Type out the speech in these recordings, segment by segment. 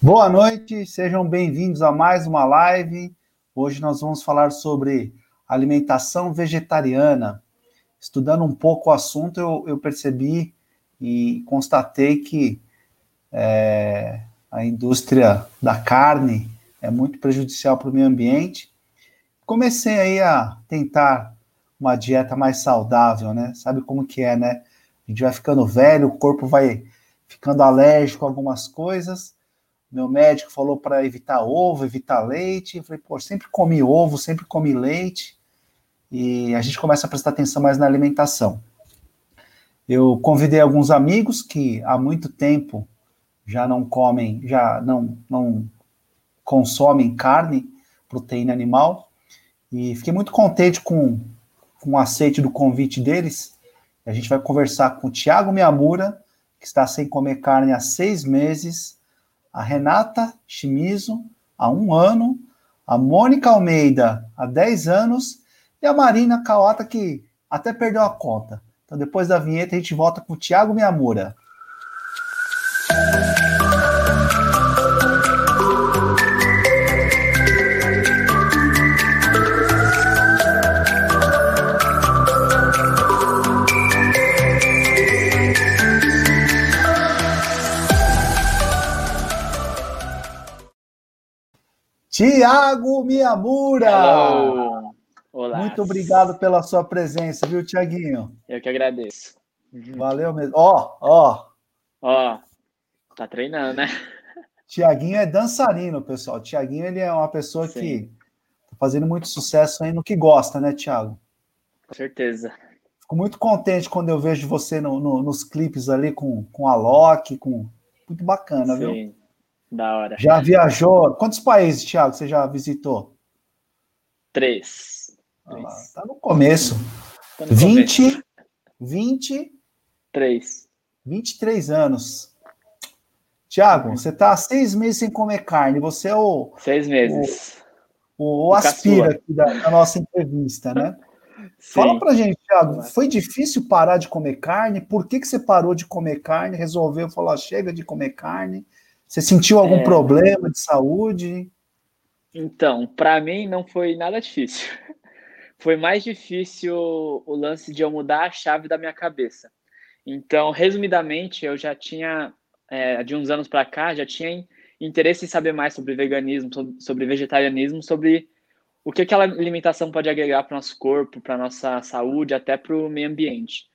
Boa noite, sejam bem-vindos a mais uma live. Hoje nós vamos falar sobre alimentação vegetariana. Estudando um pouco o assunto, eu, eu percebi e constatei que é, a indústria da carne é muito prejudicial para o meio ambiente. Comecei aí a tentar uma dieta mais saudável, né? Sabe como que é, né? A gente vai ficando velho, o corpo vai ficando alérgico a algumas coisas meu médico falou para evitar ovo, evitar leite. Eu falei, pô, sempre comi ovo, sempre comi leite. E a gente começa a prestar atenção mais na alimentação. Eu convidei alguns amigos que há muito tempo já não comem, já não, não consomem carne, proteína animal. E fiquei muito contente com, com o aceite do convite deles. A gente vai conversar com o Tiago Miyamura, que está sem comer carne há seis meses a Renata Chimizo, há um ano, a Mônica Almeida, há 10 anos, e a Marina Kawata, que até perdeu a conta. Então, depois da vinheta, a gente volta com o Thiago Miyamura. Tiago Miyamura! Hello. Olá. Muito obrigado pela sua presença, viu, Tiaguinho? Eu que agradeço. Valeu mesmo. Ó, ó. Ó, tá treinando, né? Tiaguinho é dançarino, pessoal. Tiaguinho, ele é uma pessoa Sim. que tá fazendo muito sucesso aí no que gosta, né, Tiago? Com certeza. Fico muito contente quando eu vejo você no, no, nos clipes ali com, com a Loki, com... Muito bacana, Sim. viu? Da hora. Já viajou? Quantos países, Thiago, você já visitou? Três. Ah, tá no começo. Tá no 20, começo. 20, Três. 23 anos. Tiago, você tá há seis meses sem comer carne. Você é o. Seis meses. O, o aspira aqui da, da, nossa entrevista, né? Sim. Fala pra gente, Thiago, foi difícil parar de comer carne? Por que, que você parou de comer carne? Resolveu falar, chega de comer carne? Você sentiu algum é... problema de saúde? Então, para mim não foi nada difícil. Foi mais difícil o lance de eu mudar a chave da minha cabeça. Então, resumidamente, eu já tinha, é, de uns anos para cá, já tinha interesse em saber mais sobre veganismo, sobre vegetarianismo, sobre o que aquela alimentação pode agregar para o nosso corpo, para a nossa saúde, até para o meio ambiente.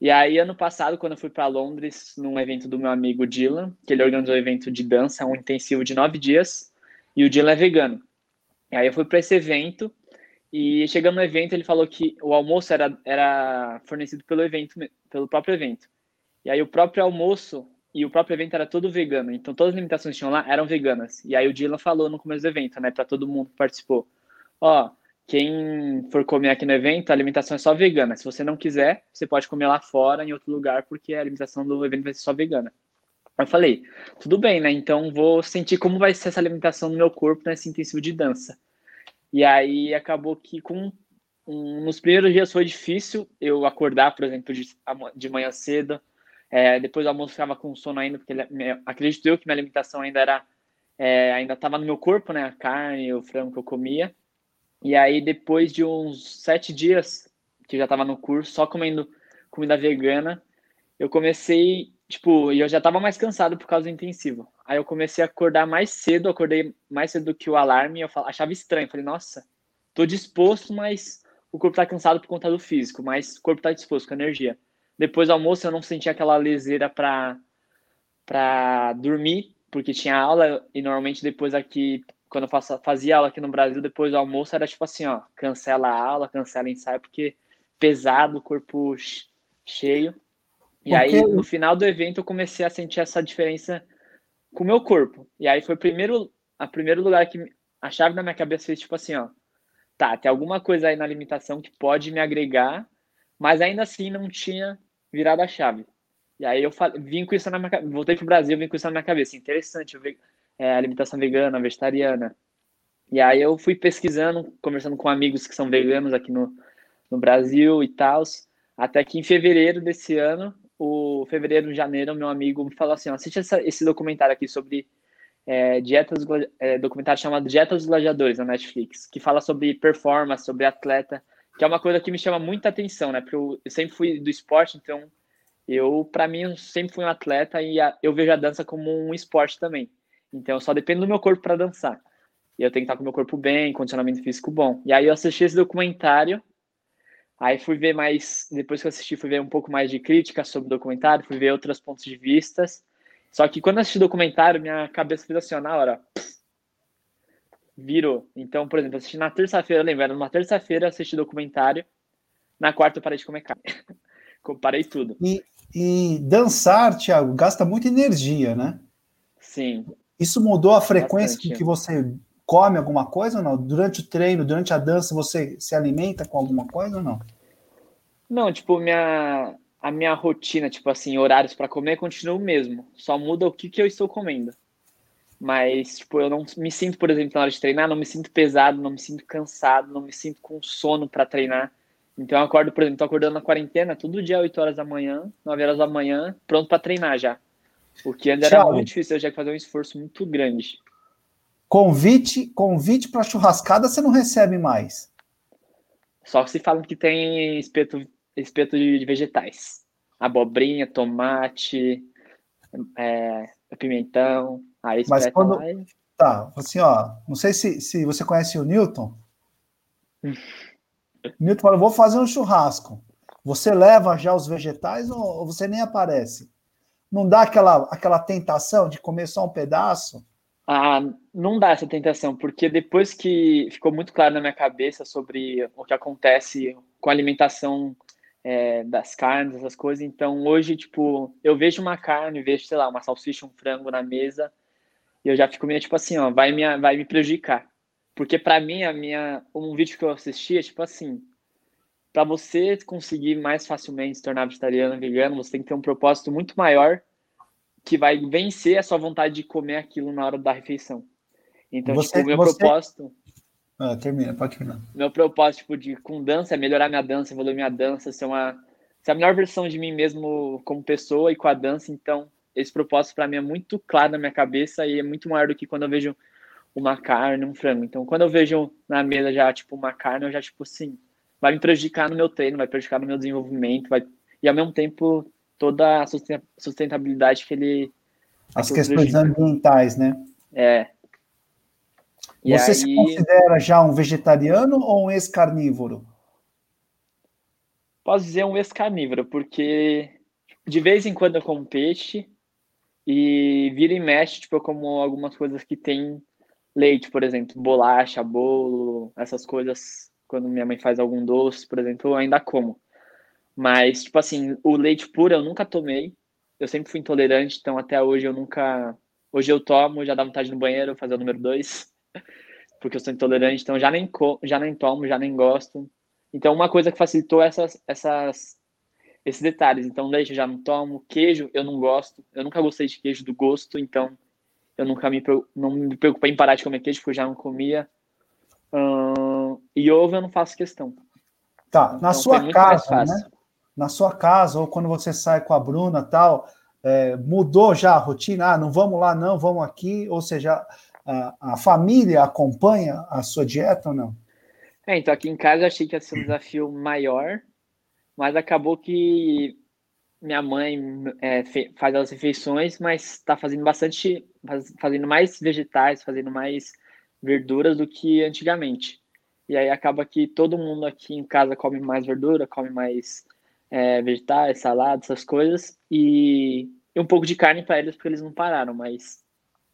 E aí, ano passado, quando eu fui para Londres, num evento do meu amigo Dylan, que ele organizou um evento de dança, um intensivo de nove dias, e o Dylan é vegano. E aí eu fui para esse evento, e chegando no evento, ele falou que o almoço era, era fornecido pelo evento, pelo próprio evento. E aí o próprio almoço e o próprio evento era todo vegano, então todas as limitações que tinham lá eram veganas. E aí o Dylan falou no começo do evento, né, para todo mundo que participou, ó, quem for comer aqui no evento, a alimentação é só vegana. Se você não quiser, você pode comer lá fora, em outro lugar, porque a alimentação do evento vai ser só vegana. Eu falei, tudo bem, né? Então vou sentir como vai ser essa alimentação no meu corpo nesse intensivo de dança. E aí acabou que com um, nos primeiros dias foi difícil eu acordar, por exemplo, de, de manhã cedo. É, depois do almoço ficava com sono ainda, porque acredito eu que minha alimentação ainda era é, ainda estava no meu corpo, né? A carne, o frango que eu comia. E aí, depois de uns sete dias que eu já estava no curso, só comendo comida vegana, eu comecei, tipo, e eu já estava mais cansado por causa do intensivo. Aí eu comecei a acordar mais cedo, acordei mais cedo do que o alarme, eu achava estranho. Falei, nossa, tô disposto, mas o corpo tá cansado por conta do físico, mas o corpo tá disposto com energia. Depois do almoço eu não sentia aquela leseira para para dormir, porque tinha aula e normalmente depois aqui quando eu fazia aula aqui no Brasil, depois do almoço, era tipo assim, ó, cancela a aula, cancela ensaio, porque pesado, corpo cheio. E porque... aí, no final do evento, eu comecei a sentir essa diferença com o meu corpo. E aí foi o primeiro, a primeiro lugar que a chave na minha cabeça fez tipo assim, ó, tá, tem alguma coisa aí na limitação que pode me agregar, mas ainda assim não tinha virado a chave. E aí eu vim com isso na minha voltei pro Brasil, vim com isso na minha cabeça. Interessante, eu vi é, alimentação vegana, vegetariana. E aí eu fui pesquisando, conversando com amigos que são veganos aqui no, no Brasil e tal, até que em fevereiro desse ano, o fevereiro, janeiro, meu amigo me falou assim, assiste essa, esse documentário aqui sobre é, dietas, é, documentário chamado Dieta dos Gladiadores na Netflix, que fala sobre performance, sobre atleta, que é uma coisa que me chama muita atenção, né? Porque eu sempre fui do esporte, então eu, para mim, eu sempre fui um atleta e a, eu vejo a dança como um esporte também. Então eu só dependo do meu corpo para dançar. E eu tenho que estar com o meu corpo bem, condicionamento físico bom. E aí eu assisti esse documentário, aí fui ver mais, depois que eu assisti, fui ver um pouco mais de crítica sobre o documentário, fui ver outros pontos de vistas. Só que quando eu assisti o documentário, minha cabeça fez assim, ó, na hora, virou. Então, por exemplo, eu assisti na terça-feira, lembra? Numa terça-feira eu assisti documentário, na quarta eu parei de comer carne. Parei tudo. E, e dançar, Thiago, gasta muita energia, né? Sim. Isso mudou a frequência com que você come alguma coisa ou não? Durante o treino, durante a dança, você se alimenta com alguma coisa ou não? Não, tipo, minha, a minha rotina, tipo assim, horários para comer continua o mesmo. Só muda o que, que eu estou comendo. Mas, tipo, eu não me sinto, por exemplo, na hora de treinar, não me sinto pesado, não me sinto cansado, não me sinto com sono para treinar. Então eu acordo, por exemplo, tô acordando na quarentena, todo dia 8 horas da manhã, 9 horas da manhã, pronto para treinar já. Porque ainda era muito difícil, eu tinha que fazer um esforço muito grande. Convite, convite para churrascada você não recebe mais. Só se falam que tem espeto, espeto de vegetais. Abobrinha, tomate, é, pimentão. Aí Mas quando... E... Tá, assim, ó, não sei se, se você conhece o Newton. Newton falou, vou fazer um churrasco. Você leva já os vegetais ou você nem aparece? Não dá aquela, aquela tentação de comer só um pedaço? Ah, não dá essa tentação, porque depois que ficou muito claro na minha cabeça sobre o que acontece com a alimentação é, das carnes, essas coisas, então hoje, tipo, eu vejo uma carne, vejo, sei lá, uma salsicha, um frango na mesa, e eu já fico meio tipo assim, ó, vai me, vai me prejudicar. Porque para mim, a minha, um vídeo que eu assisti é tipo assim, para você conseguir mais facilmente se tornar vegetariano, vegano, você tem que ter um propósito muito maior que vai vencer a sua vontade de comer aquilo na hora da refeição. Então, você, tipo, meu você... propósito. Ah, termina, pode terminar. Meu propósito tipo, de, com dança é melhorar minha dança, evoluir minha dança, ser uma ser a melhor versão de mim mesmo como pessoa e com a dança. Então, esse propósito para mim é muito claro na minha cabeça e é muito maior do que quando eu vejo uma carne, um frango. Então, quando eu vejo na mesa já, tipo, uma carne, eu já, tipo, assim, vai me prejudicar no meu treino, vai prejudicar no meu desenvolvimento, vai... e ao mesmo tempo toda a sustentabilidade que ele. As questões ambientais, né? É. E Você aí... se considera já um vegetariano ou um ex-carnívoro? Posso dizer um ex-carnívoro, porque de vez em quando eu como peixe e vira e mexe, tipo, eu como algumas coisas que tem leite, por exemplo, bolacha, bolo, essas coisas, quando minha mãe faz algum doce, por exemplo, eu ainda como. Mas, tipo assim, o leite puro eu nunca tomei. Eu sempre fui intolerante, então até hoje eu nunca. Hoje eu tomo, já dá vontade no banheiro, fazer o número dois, porque eu sou intolerante, então já nem, co... já nem tomo, já nem gosto. Então, uma coisa que facilitou essas, essas, esses detalhes. Então, leite eu já não tomo, queijo eu não gosto, eu nunca gostei de queijo do gosto, então eu nunca me, não me preocupei em parar de comer queijo, porque eu já não comia. Uh, e ovo eu não faço questão. Tá, na então, sua casa, né? Na sua casa, ou quando você sai com a Bruna tal, é, mudou já a rotina? Ah, não vamos lá, não, vamos aqui. Ou seja, a, a família acompanha a sua dieta ou não? É, então aqui em casa eu achei que ia ser um desafio maior, mas acabou que minha mãe é, faz as refeições, mas está fazendo bastante, fazendo mais vegetais, fazendo mais verduras do que antigamente. E aí acaba que todo mundo aqui em casa come mais verdura, come mais é, vegetais, salada, essas coisas, e, um pouco de carne para eles, porque eles não pararam, mas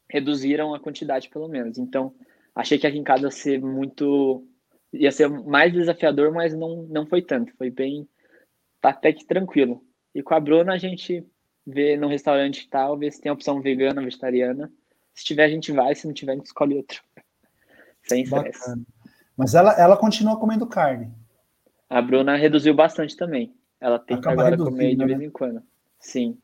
reduziram a quantidade pelo menos. Então, achei que aqui em casa ia ser muito. ia ser mais desafiador, mas não, não foi tanto. Foi bem. tá até que tranquilo. E com a Bruna a gente vê no restaurante e tal, vê se tem opção vegana, vegetariana. Se tiver, a gente vai, se não tiver, a gente escolhe outro. Sem estresse. Mas ela, ela continua comendo carne. A Bruna reduziu bastante também. Ela tem que agora comer de né? vez em quando. Sim.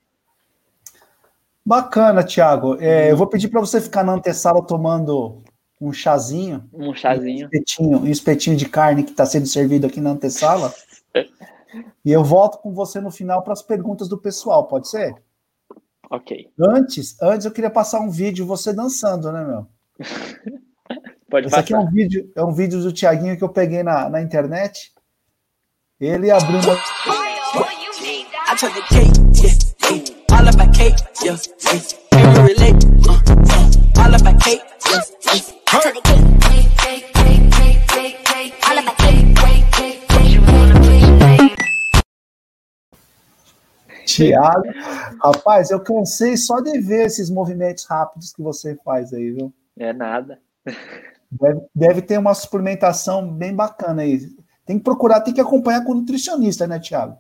Bacana, Thiago. É, eu vou pedir para você ficar na antessala tomando um chazinho. Um chazinho. Um espetinho, um espetinho de carne que está sendo servido aqui na antessala. E eu volto com você no final para as perguntas do pessoal, pode ser? Ok. Antes, antes eu queria passar um vídeo você dançando, né, meu? Pode Esse passar. aqui é um vídeo, é um vídeo do Tiaguinho que eu peguei na, na internet. Ele e a Bruna. I took the cake, yeah, yeah. All about cake, yeah, yeah. Can you relate? Uh, uh. Tiago. Rapaz, eu cansei só de ver esses movimentos rápidos que você faz aí, viu? É nada. Deve, deve ter uma suplementação bem bacana aí. Tem que procurar, tem que acompanhar com o nutricionista, né, Tiago?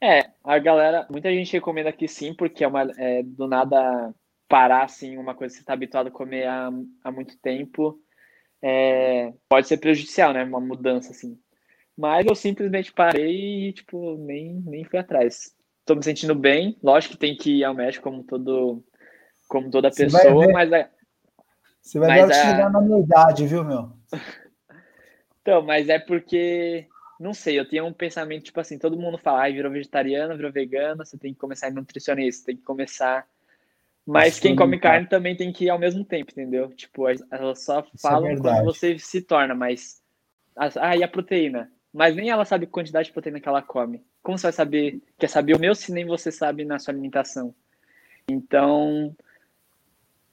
É, a galera, muita gente recomenda que sim, porque é, uma, é do nada parar assim, uma coisa que você está habituado a comer há, há muito tempo, é, pode ser prejudicial, né? Uma mudança assim. Mas eu simplesmente parei e, tipo, nem, nem fui atrás. Tô me sentindo bem, lógico que tem que ir ao médico como todo, como toda pessoa, mas é, Você vai Mas ver a- chegar na minha idade, viu, meu? Então, mas é porque, não sei, eu tenho um pensamento, tipo assim, todo mundo fala, ai, virou vegetariano, virou vegano, você tem que começar a ir no nutricionista, tem que começar. Mas quem come carne também tem que ir ao mesmo tempo, entendeu? Tipo, elas só é falam verdade. quando você se torna, mas. Ah, e a proteína? Mas nem ela sabe a quantidade de proteína que ela come. Como você vai saber? Quer saber o meu se nem você sabe na sua alimentação? Então,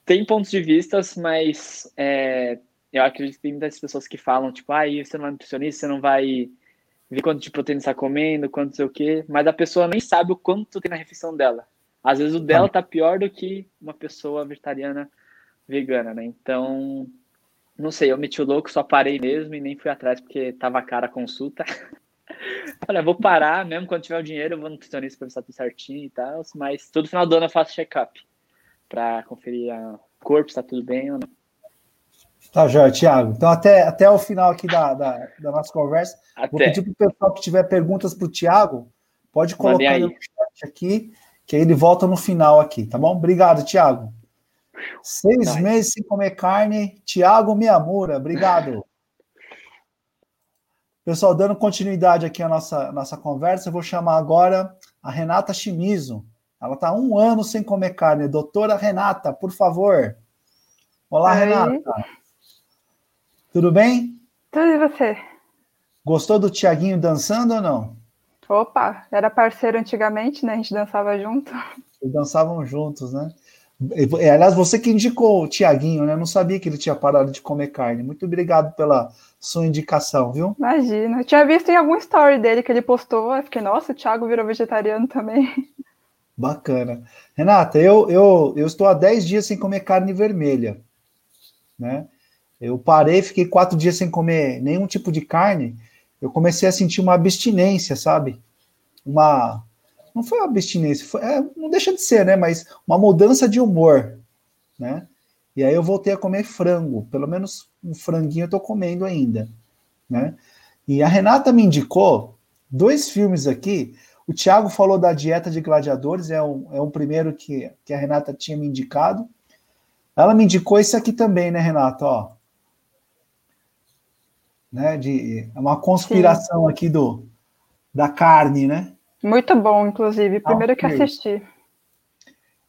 tem pontos de vistas, mas é, eu acredito que tem muitas pessoas que falam, tipo, ah, você não vai nutricionista, você não vai ver quanto de proteína está comendo, quanto sei o quê, mas a pessoa nem sabe o quanto tem na refeição dela. Às vezes o dela tá pior do que uma pessoa vegetariana vegana, né? Então, não sei, eu meti o louco, só parei mesmo e nem fui atrás porque tava cara a consulta. Olha, vou parar, mesmo quando tiver o dinheiro, eu vou no nutricionista pra ver se tá tudo certinho e tal, mas todo final do ano eu faço check-up pra conferir a- corpo, se tá tudo bem ou não. Tá, Jorge, Tiago. Então, até, até o final aqui da, da, da nossa conversa, vou Até. pedir para o pessoal que tiver perguntas para o Tiago, pode colocar no chat aqui, que aí ele volta no final aqui, tá bom? Obrigado, Tiago. Seis meses sem comer carne, Tiago Miyamura, obrigado. Pessoal, dando continuidade aqui à nossa, nossa conversa, eu vou chamar agora a Renata Chimizo. Ela está um ano sem comer carne. Doutora Renata, por favor. Olá, Oi. Renata. Tudo bem? Tudo e você? Gostou do Tiaguinho dançando ou não? Opa, era parceiro antigamente, né? A gente dançava junto. Eles dançavam juntos, né? E, Aliás, você que indicou o Tiaguinho, né? Eu não sabia que ele tinha parado de comer carne. Muito obrigado pela sua indicação, viu? Imagina. Eu tinha visto em algum story dele que ele postou. Eu fiquei, nossa, o Thiago virou vegetariano também. Bacana. Renata, eu, eu, eu estou há 10 dias sem comer carne vermelha, né? Eu parei, fiquei quatro dias sem comer nenhum tipo de carne. Eu comecei a sentir uma abstinência, sabe? Uma. Não foi uma abstinência, foi, é, não deixa de ser, né? Mas uma mudança de humor, né? E aí eu voltei a comer frango. Pelo menos um franguinho eu tô comendo ainda, né? E a Renata me indicou dois filmes aqui. O Thiago falou da dieta de gladiadores, é um, é um primeiro que, que a Renata tinha me indicado. Ela me indicou esse aqui também, né, Renata? Ó. Né, de, é uma conspiração aqui do, da carne, né? Muito bom, inclusive. Primeiro que ok. assisti.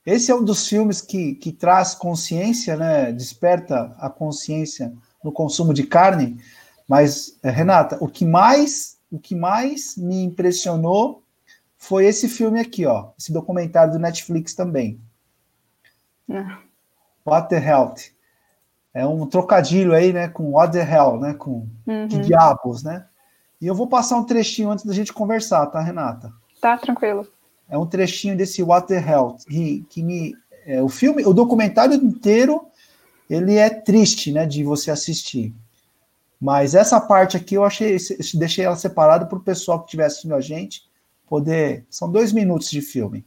Esse é um dos filmes que, que traz consciência, né? Desperta a consciência no consumo de carne. Mas, eh, Renata, o que mais, o que mais me impressionou foi esse filme aqui, ó. Esse documentário do Netflix também. Ah. What the Health. É um trocadilho aí, né? Com What the Hell, né? Com que Uhum. diabos, né? E eu vou passar um trechinho antes da gente conversar, tá, Renata? Tá tranquilo. é um trechinho desse What the Hell que, que me é, o filme, o documentário inteiro ele é triste, né, de você assistir. Mas essa parte aqui eu achei, deixei ela separada para o pessoal que estiver assistindo a gente poder. São dois minutos de filme.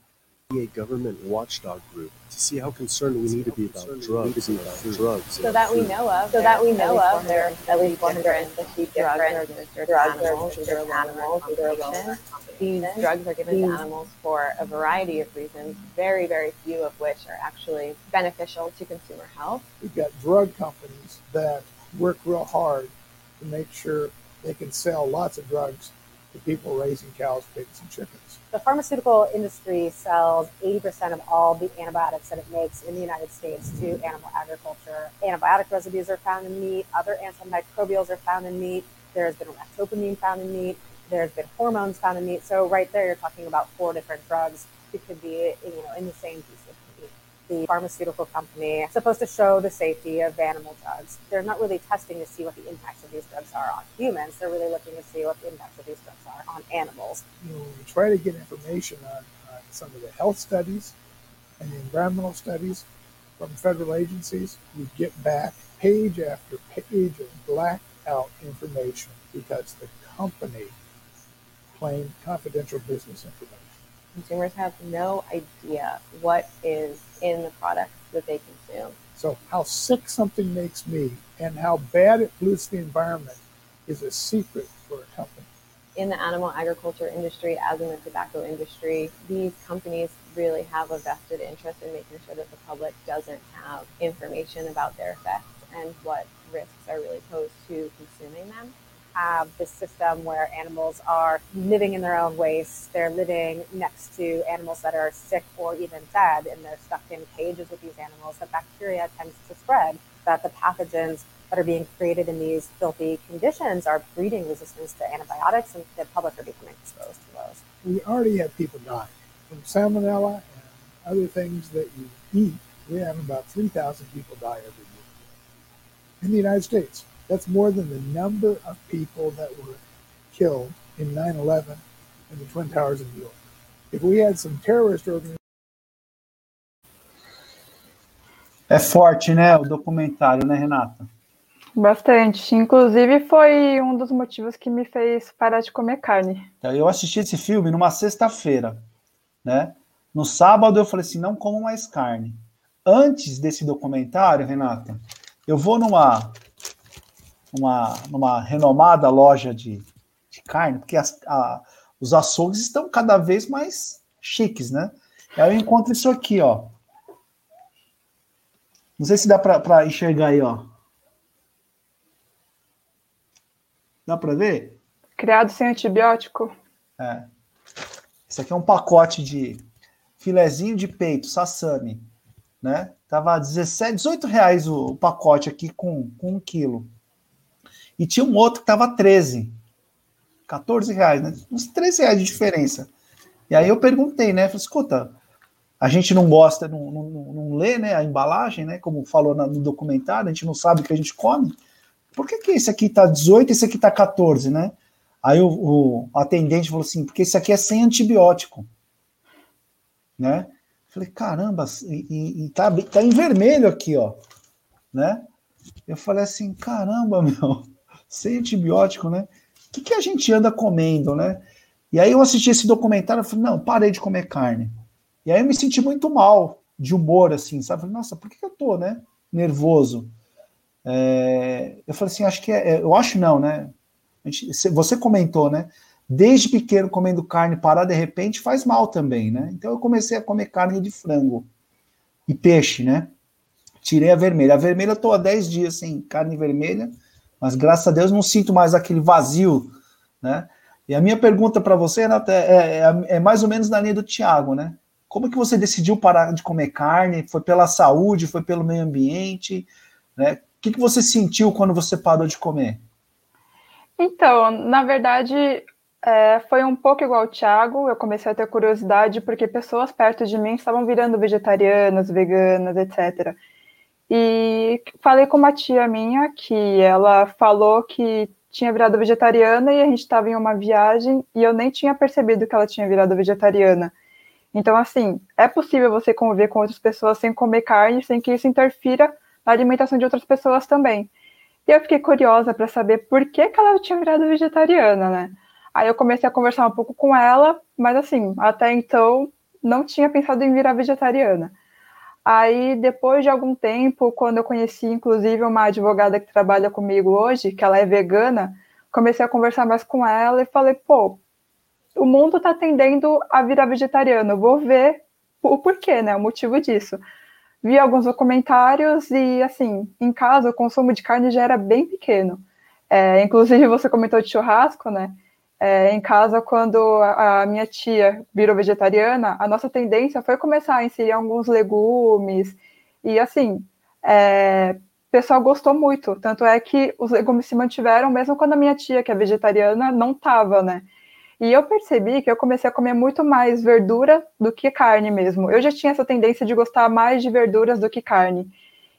a government watchdog group to see how concerned we need to be about drugs, about drugs. So that we know of. So that we know of, least there are at least 450 450 drugs that are different administered to drugs are animals, either to alone or animals, in either alone combination. or in These drugs are given to animals for a variety of reasons, very, very few of which are actually beneficial to consumer health. We've got drug companies that work real hard to make sure they can sell lots of drugs people raising cows, pigs, and chickens. The pharmaceutical industry sells 80% of all the antibiotics that it makes in the United States to animal agriculture. Antibiotic residues are found in meat, other antimicrobials are found in meat, there's been ractopamine found in meat, there's been hormones found in meat. So right there, you're talking about four different drugs that could be, you know, in the same piece. The pharmaceutical company supposed to show the safety of animal drugs. They're not really testing to see what the impacts of these drugs are on humans. They're really looking to see what the impacts of these drugs are on animals. You know, we try to get information on, on some of the health studies and the environmental studies from federal agencies, we get back page after page of blacked out information because the company claimed confidential business information. Consumers have no idea what is in the products that they consume. So, how sick something makes me and how bad it pollutes the environment is a secret for a company. in the animal agriculture industry, as in the tobacco industry, these companies really have a vested interest in making sure that the public doesn't have information about their effects and what risks are really posed to consuming them. Have this system where animals are living in their own waste, they're living next to animals that are sick or even dead, and they're stuck in cages with these animals. The bacteria tends to spread, that the pathogens that are being created in these filthy conditions are breeding resistance to antibiotics, and the public are becoming exposed to those. We already have people dying from salmonella and other things that you eat. We have about 3,000 people die every year in the United States. That's more than the number of people that were killed in 9 11 and the Twin Towers in New York. If we had some terrorist organizations, É forte, né, o documentário, né, Renata? Bastante. Inclusive, foi um dos motivos que me fez parar de comer carne. Então, Eu assisti esse filme numa sexta-feira, né? No sábado eu falei assim, não como mais carne. Antes desse documentário, Renata, eu vou numa uma, numa renomada loja de, de carne, porque as- a- os açougues estão cada vez mais chiques, né? Aí eu encontro isso aqui, ó. Não sei se dá para enxergar aí, ó. Dá para ver? Criado sem antibiótico. É. Isso aqui é um pacote de filezinho de peito, sassami, né? Tava 17, 18 reais o, o pacote aqui com, com um quilo. E tinha um outro que tava 13. 14 reais, né? Uns 13 reais de diferença. E aí eu perguntei, né? Falei, escuta, a gente não gosta, não, não, não- lê né, a embalagem, né? Como falou no documentário, a gente não sabe o que a gente come. Por que, que esse aqui tá 18 e esse aqui tá 14, né? Aí o, o atendente falou assim, porque esse aqui é sem antibiótico, né? Falei, caramba, e, e- tá, tá em vermelho aqui, ó, né? Eu falei assim, caramba, meu, sem antibiótico, né? O que, que a gente anda comendo, né? E aí eu assisti esse documentário, eu falei, não, parei de comer carne. E aí eu me senti muito mal, de humor, assim, sabe? Falei, Nossa, por que, eu tô, né? Nervoso. É, eu falei assim, acho que é, é- eu acho não, né? Gente- cê- Você comentou, né? Desde pequeno comendo carne, parar de repente faz mal também, né? Então eu comecei a comer carne de frango e peixe, né? Tirei a vermelha. A vermelha eu tô há 10 dias sem carne vermelha, mas graças a Deus não sinto mais aquele vazio, né? E a minha pergunta para você, Renata, é, é- é mais ou menos na linha do Tiago, né? Como que você decidiu parar de comer carne? Foi pela saúde? Foi pelo meio ambiente? Né? O que, que você sentiu quando você parou de comer? Então, na verdade, é, foi um pouco igual o Thiago. Eu comecei a ter curiosidade porque pessoas perto de mim estavam virando vegetarianas, veganas, etc. E falei com uma tia minha que ela falou que tinha virado vegetariana e a gente estava em uma viagem e eu nem tinha percebido que ela tinha virado vegetariana. Então, assim, é possível você conviver com outras pessoas sem comer carne, sem que isso interfira na alimentação de outras pessoas também. E eu fiquei curiosa para saber por que, que ela tinha virado vegetariana, né? Aí eu comecei a conversar um pouco com ela, mas assim, até então não tinha pensado em virar vegetariana. Aí, depois de algum tempo, quando eu conheci, inclusive, uma advogada que trabalha comigo hoje, que ela é vegana, comecei a conversar mais com ela e falei, pô, o mundo está tendendo a virar vegetariano, vou ver o porquê, né? O motivo disso. Vi alguns documentários e, assim, em casa o consumo de carne já era bem pequeno. É, inclusive, você comentou de churrasco, né? É, em casa, quando a, a, minha tia virou vegetariana, a nossa tendência foi começar a inserir alguns legumes. E assim, é, o pessoal gostou muito. Tanto é que os legumes se mantiveram, mesmo quando a minha tia, que é vegetariana, não estava, né? E eu percebi que eu comecei a comer muito mais verdura do que carne mesmo. Eu já tinha essa tendência de gostar mais de verduras do que carne.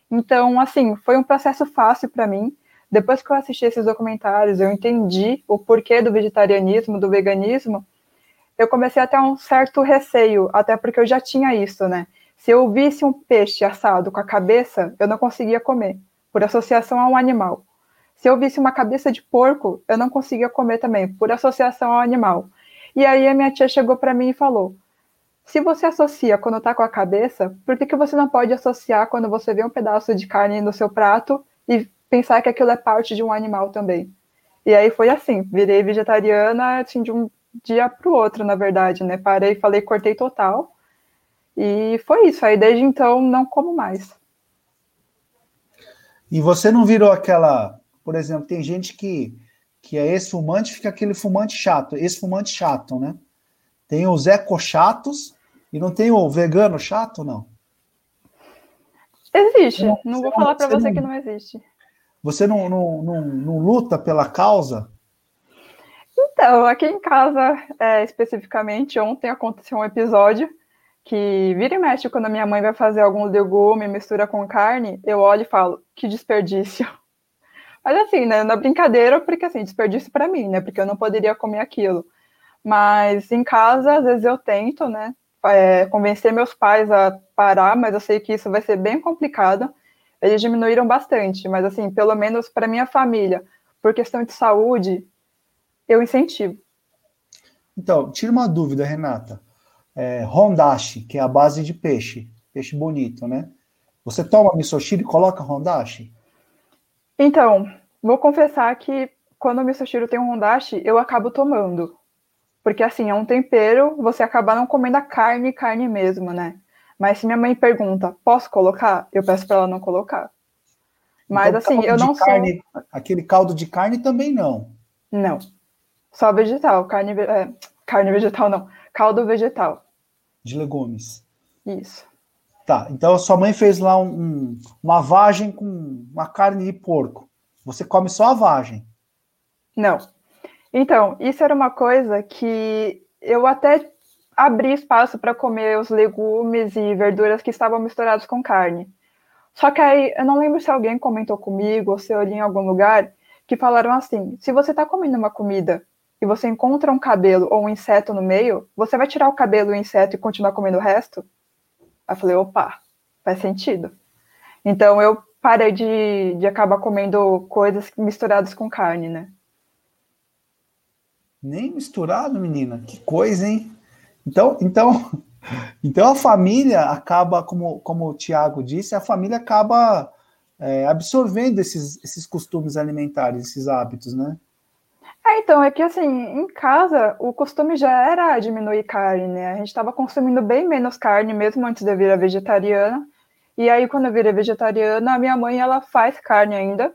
Então, assim, foi um processo fácil para mim. Depois que eu assisti esses documentários, eu entendi o porquê do vegetarianismo, do veganismo. Eu comecei a ter um certo receio, até porque eu já tinha isso, né? Se eu visse um peixe assado com a cabeça, eu não conseguia comer, por associação a um animal. Se eu visse uma cabeça de porco, eu não conseguia comer também, por associação ao animal. E aí a minha tia chegou para mim e falou: se você associa quando está com a cabeça, por que, que você não pode associar quando você vê um pedaço de carne no seu prato e pensar que aquilo é parte de um animal também. E aí foi assim, virei vegetariana assim, de um dia para o outro, na verdade, né? Parei, falei, cortei total. E foi isso. Aí desde então não como mais. E você não virou aquela, por exemplo, tem gente que que é ex-fumante, fica aquele fumante chato, ex-fumante chato, né? Tem os eco-chatos e não tem o vegano chato, não? Existe. Não, não vou falar para você, você que não existe. Você não, não, não, não luta pela causa? Então, aqui em casa, é, especificamente, ontem aconteceu um episódio que vira e mexe quando a minha mãe vai fazer algum legume, mistura com carne, eu olho e falo, que desperdício. Mas assim, né, na brincadeira, porque assim, desperdício para mim, né, porque eu não poderia comer aquilo. Mas em casa, às vezes eu tento, né, é, convencer meus pais a parar, mas eu sei que isso vai ser bem complicado eles diminuíram bastante, mas assim, pelo menos para minha família, por questão de saúde, eu incentivo. Então, tira uma dúvida, Renata. É, hondashi, que é a base de peixe, peixe bonito, né? Você toma misoshiro e coloca hondashi? Então, vou confessar que quando o misoshiro tem um hondashi, eu acabo tomando. Porque assim, é um tempero, você acaba não comendo a carne, carne mesmo, né? Mas se minha mãe pergunta, posso colocar? Eu peço para ela não colocar. Mas então, assim, eu não carne, sou. Aquele caldo de carne também não. Não. Só vegetal. Carne, é, carne vegetal não. Caldo vegetal. De legumes. Isso. Tá. Então a sua mãe fez lá um, um, uma vagem com uma carne de porco. Você come só a vagem. Não. Então, isso era uma coisa que eu até abrir espaço para comer os legumes e verduras que estavam misturados com carne. Só que aí, eu não lembro se alguém comentou comigo ou se eu li em algum lugar, que falaram assim: se você está comendo uma comida e você encontra um cabelo ou um inseto no meio, você vai tirar o cabelo e o inseto e continuar comendo o resto? Aí eu falei: opa, faz sentido. Então eu parei de, de acabar comendo coisas misturadas com carne, né? Nem misturado, menina. Que coisa, hein? Então, então, então a família acaba, como, como o Tiago disse, a família acaba é, absorvendo esses, esses costumes alimentares, esses hábitos, né? É, então, é que assim, em casa o costume já era diminuir carne, né? A gente estava consumindo bem menos carne mesmo antes de eu virar vegetariana. E aí, quando eu virei vegetariana, a minha mãe ela faz carne ainda,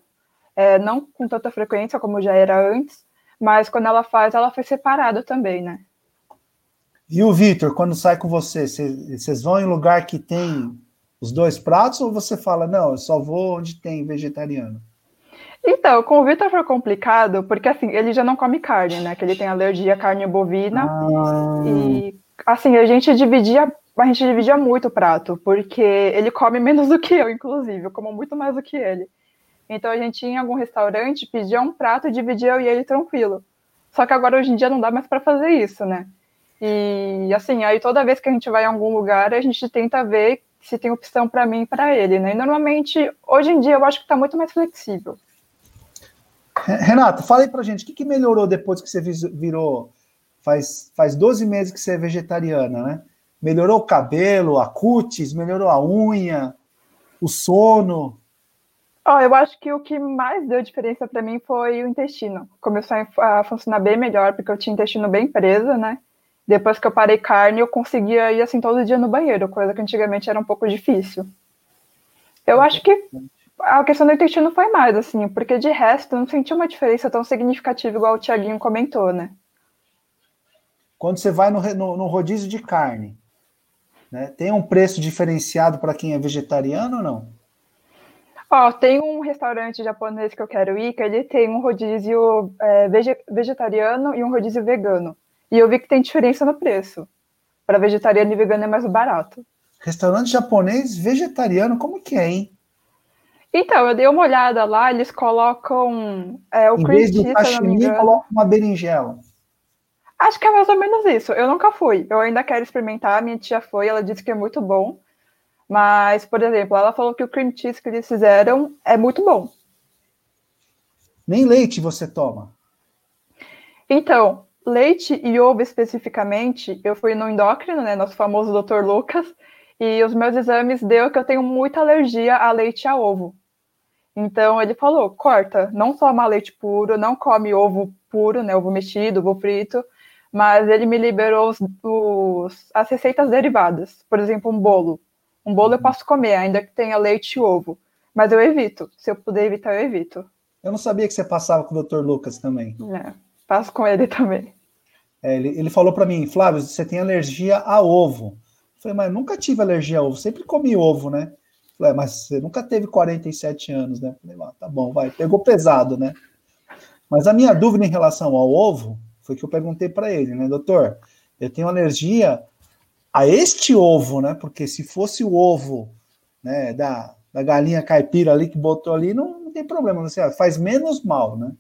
é, não com tanta frequência como já era antes, mas quando ela faz, ela faz separado também, né? E o Vitor, quando sai com você, vocês vão em lugar que tem os dois pratos ou você fala, não, eu só vou onde tem vegetariano? Então, com o Vitor foi complicado, porque assim, ele já não come carne, né? Que ele tem alergia à carne bovina. Ah. E assim, a gente dividia, a gente dividia muito o prato, porque ele come menos do que eu, inclusive, eu como muito mais do que ele. Então a gente ia em algum restaurante, pedia um prato e dividia eu e ele tranquilo. Só que agora hoje em dia não dá mais para fazer isso, né? E assim, aí toda vez que a gente vai em algum lugar, a gente tenta ver se tem opção para mim e para ele, né? E normalmente, hoje em dia, eu acho que está muito mais flexível. Renata, fala aí pra gente, o que, que melhorou depois que você virou. Faz, faz 12 meses que você é vegetariana, né? Melhorou o cabelo, a cutis, melhorou a unha, o sono? Oh, eu acho que o que mais deu diferença para mim foi o intestino. Começou a funcionar bem melhor, porque eu tinha intestino bem preso, né? Depois que eu parei carne, eu conseguia ir assim todo dia no banheiro, coisa que antigamente era um pouco difícil. Eu acho que a questão do intestino foi mais, assim, porque de resto não senti uma diferença tão significativa igual o Tiaguinho comentou, né? quando você vai no, no, no rodízio de carne, né, tem um preço diferenciado para quem é vegetariano ou não? Ó, tem um restaurante japonês que eu quero ir, que ele tem um rodízio é, vegetariano e um rodízio vegano. E eu vi que tem diferença no preço. Para vegetariano e vegano é mais barato. Restaurante japonês vegetariano, como que é, hein? Então, eu dei uma olhada lá, eles colocam é, o em cream vez do sashimi, engano. coloca uma berinjela. Acho que é mais ou menos isso. Eu nunca fui. Eu ainda quero experimentar. Minha tia foi, ela disse que é muito bom. Mas, por exemplo, ela falou que o cream cheese que eles fizeram é muito bom. Nem leite você toma. Então, leite e ovo especificamente, eu fui no endócrino, né, nosso famoso Dr. Lucas, e os meus exames deu que eu tenho muita alergia a leite e a ovo. Então ele falou, corta, não toma leite puro, não come ovo puro, né, ovo mexido, ovo frito, mas ele me liberou os, os- as receitas derivadas. Por exemplo, um bolo. Um bolo eu posso comer, ainda que tenha leite e ovo, mas eu evito. Se eu puder evitar, eu evito. Eu não sabia que você passava com o Dr. Lucas também. né? Passo com ele também. É, ele, ele falou para mim, Flávio, você tem alergia a ovo. Eu falei, mas nunca tive alergia a ovo, sempre comi ovo, né? Eu Falei, "É, mas você nunca teve 47 anos, né? Eu Falei, ah, tá bom, vai, pegou pesado, né? Mas a minha dúvida em relação ao ovo foi que eu perguntei para ele, né, doutor? Eu tenho alergia a este ovo, né? Porque se fosse o ovo, né, da, da galinha caipira ali que botou ali, não, não tem problema, não sei, faz menos mal, né?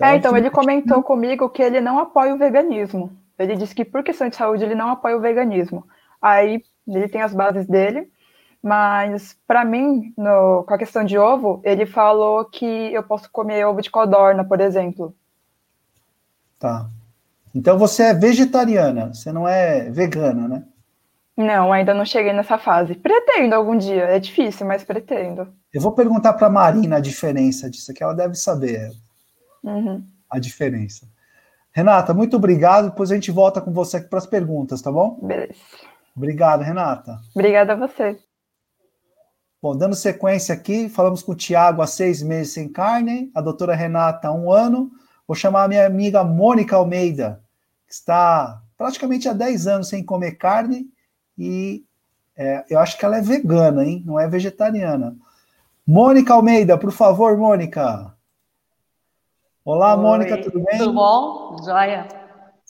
É, então ele comentou comigo que ele não apoia o veganismo. Ele disse que por questão de saúde ele não apoia o veganismo. Aí ele tem as bases dele, mas para mim, no- com a questão de ovo, ele falou que eu posso comer ovo de codorna, por exemplo. Tá. Então você é vegetariana, você não é vegana, né? Não, ainda não cheguei nessa fase. Pretendo algum dia, é difícil, mas pretendo. Eu vou perguntar para Marina a diferença disso aqui, ela deve saber Uhum. a diferença. Renata, muito obrigado. Depois a gente volta com você aqui para as perguntas, tá bom? Beleza. Obrigado, Renata. Obrigada a você. Bom, dando sequência aqui, falamos com o Tiago há seis meses sem carne, a doutora Renata há um ano. Vou chamar a minha amiga Mônica Almeida, que está praticamente há 10 anos sem comer carne e é, eu acho que ela é vegana, hein? Não é vegetariana. Mônica Almeida, por favor, Mônica. Olá, Oi, Mônica, tudo bem? Tudo bom? Joia?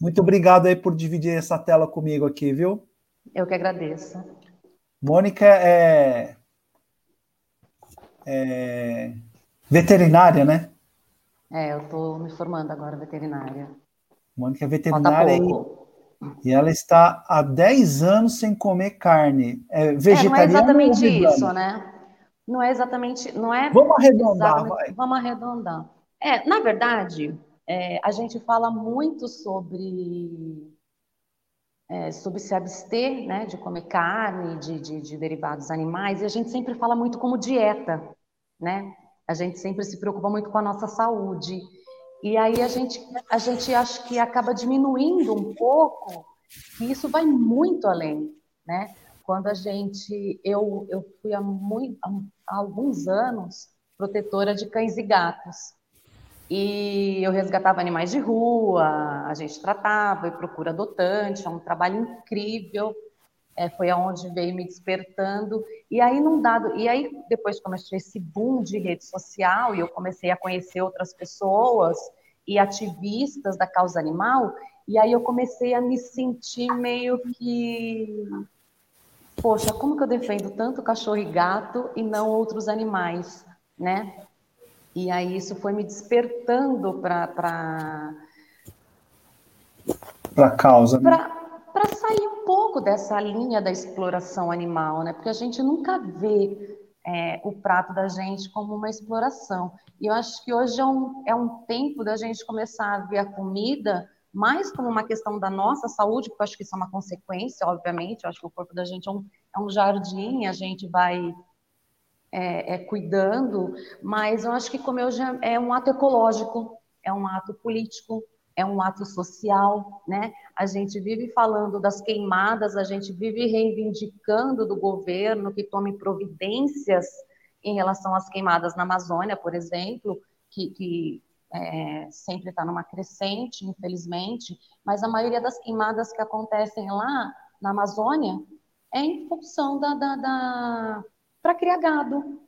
Muito obrigado aí por dividir essa tela comigo aqui, viu? Eu que agradeço. Mônica é, é veterinária, né? É, eu tô me formando agora veterinária. Mônica é veterinária e, e ela está há 10 anos sem comer carne. É É, não é vegetariana ou exatamente isso, né? Não é exatamente, não é Vamos arredondar, exatamente- vai. Vamos arredondar. É, na verdade, é, a gente fala muito sobre é, sobre se abster, né, de comer carne, de, de, de derivados animais, e a gente sempre fala muito como dieta, né? A gente sempre se preocupa muito com a nossa saúde. E aí a gente, a gente acho que acaba diminuindo um pouco, e isso vai muito além, né? Quando a gente, eu, eu fui há, muito, há alguns anos protetora de cães e gatos. E eu resgatava animais de rua, a gente tratava e procura adotante, é um trabalho incrível. É, foi aonde veio me despertando. E aí, num dado. E aí, depois começou esse boom de rede social, e eu comecei a conhecer outras pessoas e ativistas da causa animal, e aí eu comecei a me sentir meio que. Poxa, como que eu defendo tanto cachorro e gato e não outros animais, né? E aí isso foi me despertando para Para a causa. né? para sair um pouco dessa linha da exploração animal, né? Porque a gente nunca vê é, o prato da gente como uma exploração. E eu acho que hoje é um, é um tempo da gente começar a ver a comida mais como uma questão da nossa saúde, porque eu acho que isso é uma consequência, obviamente. Eu acho que o corpo da gente é um, é um jardim, a gente vai é, é, cuidando, mas eu acho que comer hoje é, é um ato ecológico, é um ato político, é um ato social, né? A gente vive falando das queimadas, a gente vive reivindicando do governo que tome providências em relação às queimadas na Amazônia, por exemplo, que, que é, sempre está numa crescente, infelizmente, mas a maioria das queimadas que acontecem lá na Amazônia é em função da, da, da para criar gado.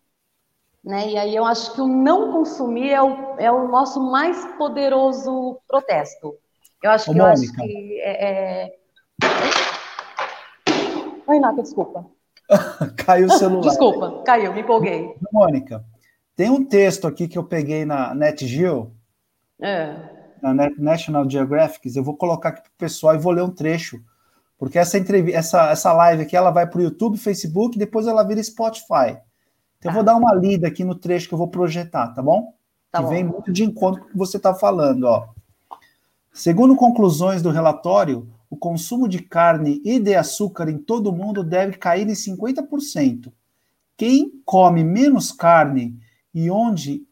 Né? E aí eu acho que o não consumir é o, é o nosso mais poderoso protesto. Eu acho Ô, que, eu acho que é, é... Oi, Nata, desculpa. caiu o celular. Desculpa, caiu, me empolguei. Mônica, tem um texto aqui que eu peguei na NetGeo, é. na National Geographic, eu vou colocar aqui para o pessoal e vou ler um trecho, porque essa, entrevista, essa, essa live aqui ela vai para o YouTube, Facebook, depois ela vira Spotify. Então eu vou tá. dar uma lida aqui no trecho que eu vou projetar, tá bom? Tá que bom. vem muito de encontro com o que você está falando, ó. Segundo conclusões do relatório, o consumo de carne e de açúcar em todo o mundo deve cair em 50%. Quem come menos carne e onde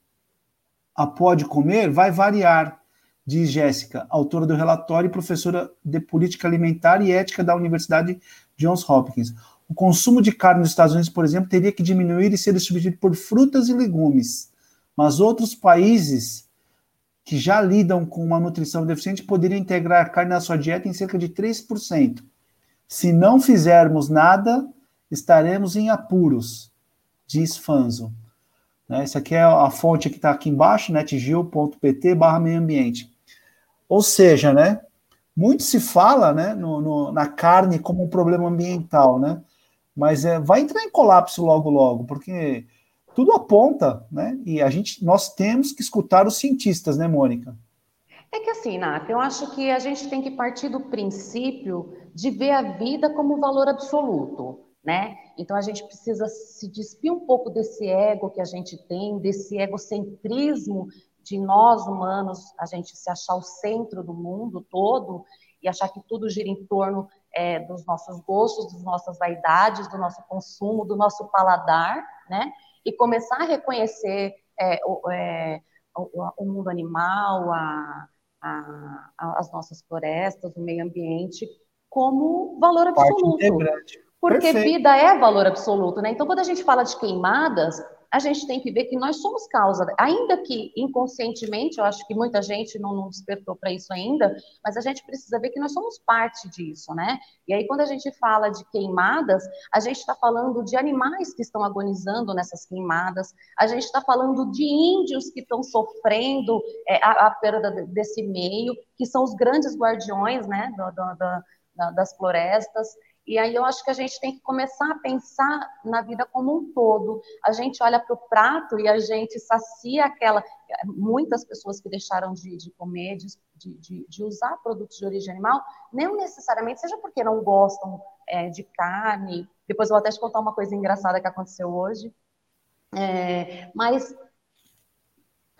a pode comer vai variar, diz Jéssica, autora do relatório e professora de política alimentar e ética da Universidade Johns Hopkins. O consumo de carne nos Estados Unidos, por exemplo, teria que diminuir e ser substituído por frutas e legumes. Mas outros países que já lidam com uma nutrição deficiente poderiam integrar carne na sua dieta em cerca de 3%. Se não fizermos nada, estaremos em apuros, diz Fanzo. Né, essa aqui é a fonte que está aqui embaixo, netgil.pt barra meio ambiente. Ou seja, né, muito se fala né, no, no, na carne como um problema ambiental, né, mas é, vai entrar em colapso logo, logo, porque tudo aponta, né? E a gente, nós temos que escutar os cientistas, né, Mônica? É que assim, Nath, eu acho que a gente tem que partir do princípio de ver a vida como valor absoluto, né? Então a gente precisa se despir um pouco desse ego que a gente tem, desse egocentrismo de nós humanos, a gente se achar o centro do mundo todo e achar que tudo gira em torno é, dos nossos gostos, das nossas vaidades, do nosso consumo, do nosso paladar, né? e começar a reconhecer é, o, é, o, o, mundo animal, a, a, as nossas florestas, o meio ambiente, como valor absoluto. Porque Perfeito. vida é valor absoluto, né? Então, quando a gente fala de queimadas, a gente tem que ver que nós somos causa, ainda que inconscientemente, eu acho que muita gente não, não despertou para isso ainda, mas a gente precisa ver que nós somos parte disso, né? E aí, quando a gente fala de queimadas, a gente está falando de animais que estão agonizando nessas queimadas, a gente está falando de índios que estão sofrendo é, a, a, perda desse meio, que são os grandes guardiões, né, do, do, do, das florestas. E aí eu acho que a gente tem que começar a pensar na vida como um todo. A gente olha para o prato e a gente sacia aquela. Muitas pessoas que deixaram de, de comer, de, de, de, usar produtos de origem animal, nem necessariamente, seja porque não gostam é, de carne. Depois eu vou até te contar uma coisa engraçada que aconteceu hoje. É, mas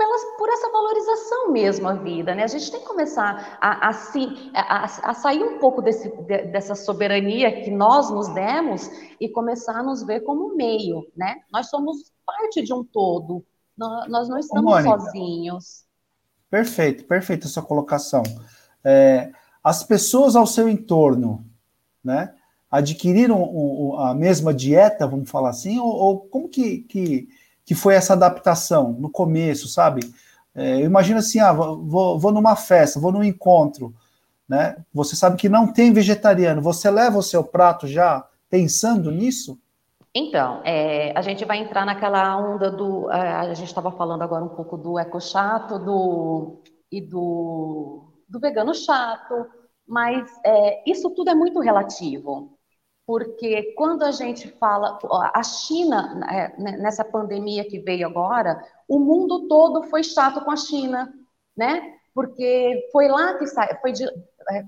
pelas, por essa valorização mesmo a vida, né? A gente tem que começar a, a, a, a sair um pouco desse, de, dessa soberania que nós nos demos e começar a nos ver como meio, né? Nós somos parte de um todo, nós, nós não estamos Mônica, sozinhos. Perfeito, perfeita essa colocação. É, as pessoas ao seu entorno, né? Adquiriram a mesma dieta, vamos falar assim, ou, ou como que, que que foi essa adaptação no começo, sabe? É, eu imagino assim, ah, vou, vou numa festa, vou num encontro, né? Você sabe que não tem vegetariano, você leva o seu prato já pensando nisso? Então, é, a gente vai entrar naquela onda do. A gente estava falando agora um pouco do eco chato do, e do, do vegano chato, mas é, isso tudo é muito relativo porque quando a gente fala, a China, é, né, nessa pandemia que veio agora, o mundo todo foi chato com a China, né? Porque foi lá que saiu, foi de, é,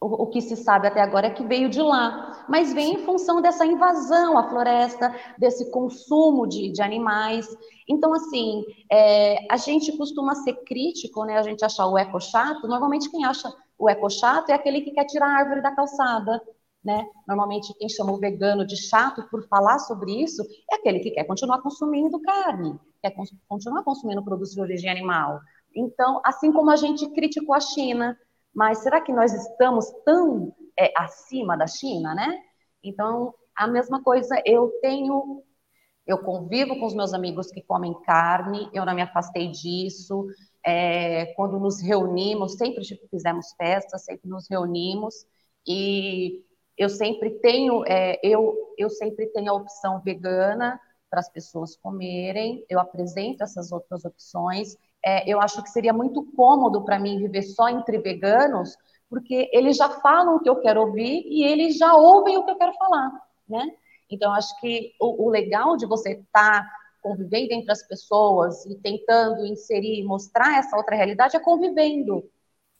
o, o, que se sabe até agora é que veio de lá, mas vem em função dessa invasão à floresta, desse consumo de, de animais. Então, assim, é, a gente costuma ser crítico, né? A gente achar o eco chato. Normalmente, quem acha o eco chato é aquele que quer tirar a árvore da calçada, né? Normalmente quem chama o vegano de chato por falar sobre isso é aquele que quer continuar consumindo carne, quer cons continuar consumindo produtos de origem animal. Então, assim como a gente criticou a China, mas será que nós estamos tão é, acima da China, né? Então, a mesma coisa, eu tenho, eu convivo com os meus amigos que comem carne, eu não me afastei disso, é, quando nos reunimos, sempre fizemos festas, sempre nos reunimos e eu sempre tenho, é, eu, eu sempre tenho a opção vegana para as pessoas comerem, eu apresento essas outras opções. É, eu acho que seria muito cômodo para mim viver só entre veganos, porque eles já falam o que eu quero ouvir e eles já ouvem o que eu quero falar, né? Então, acho que o, o legal de você estar tá convivendo entre as pessoas e tentando inserir, mostrar essa outra realidade é convivendo.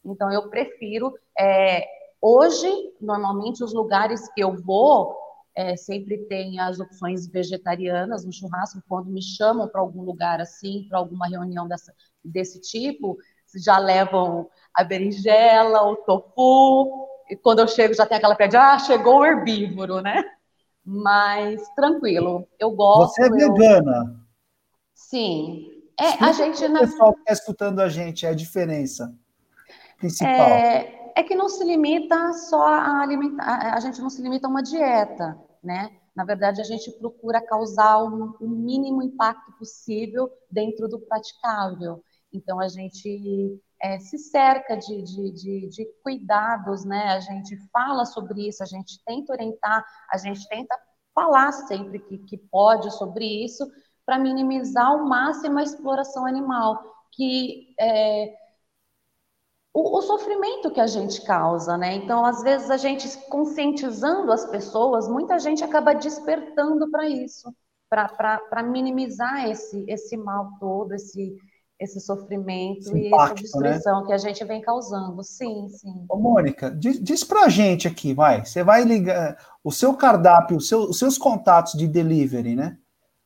Então, eu prefiro. É, hoje, normalmente, os lugares que eu vou é, sempre tem as opções vegetarianas no churrasco. Quando me chamam para algum lugar assim, para alguma reunião dessa, desse tipo, já levam a berinjela, o tofu. E quando eu chego, já tem aquela pedra, ah, chegou o herbívoro, né? Mas tranquilo, eu gosto. Você é vegana? Eu... Sim. É, a gente. O pessoal que está escutando a gente, é a diferença principal. É, é que não se limita só a alimentar, a gente não se limita a uma dieta, né? Na verdade, a gente procura causar o, mínimo impacto possível dentro do praticável. Então, a gente é, se cerca de, de, de, de, cuidados, né? A gente fala sobre isso, a gente tenta orientar, a gente tenta falar sempre que, que pode sobre isso, para minimizar ao máximo a exploração animal, que é, o, o, sofrimento que a gente causa, né? Então, às vezes, a gente conscientizando as pessoas, muita gente acaba despertando para isso, para minimizar esse, esse mal todo, esse esse sofrimento esse e impacto, essa destruição né? que a gente vem causando. Sim, sim. Ô, Mônica, diz, diz pra gente aqui, vai. Você vai ligar o seu cardápio, seu, os seus contatos de delivery, né?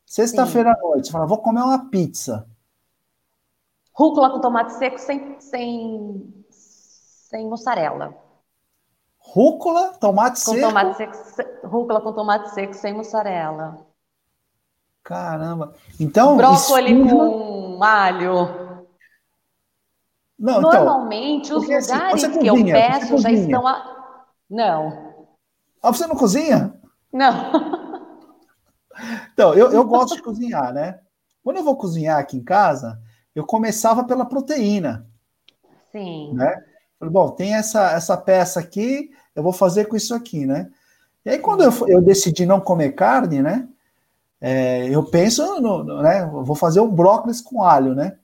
Sexta-feira à noite, você fala, vou comer uma pizza. Rúcula com tomate seco sem, sem, sem mussarela. Rúcula, tomate com seco? Tomate seco? Rúcula com tomate seco sem mussarela. Caramba. Então. Brócolis com alho. Não, então, Normalmente, então, os lugares assim, que cozinha, eu peço já estão. A... Não. Ah, você não cozinha? Não. Então, eu, eu gosto de cozinhar, né? Quando eu vou cozinhar aqui em casa, eu começava pela proteína. Sim. Né? Falei, bom, tem essa, essa peça aqui, eu vou fazer com isso aqui, né? E aí, quando eu, eu decidi não comer carne, né? É, eu penso, no, no, né? Vou fazer um brócolis com alho, né?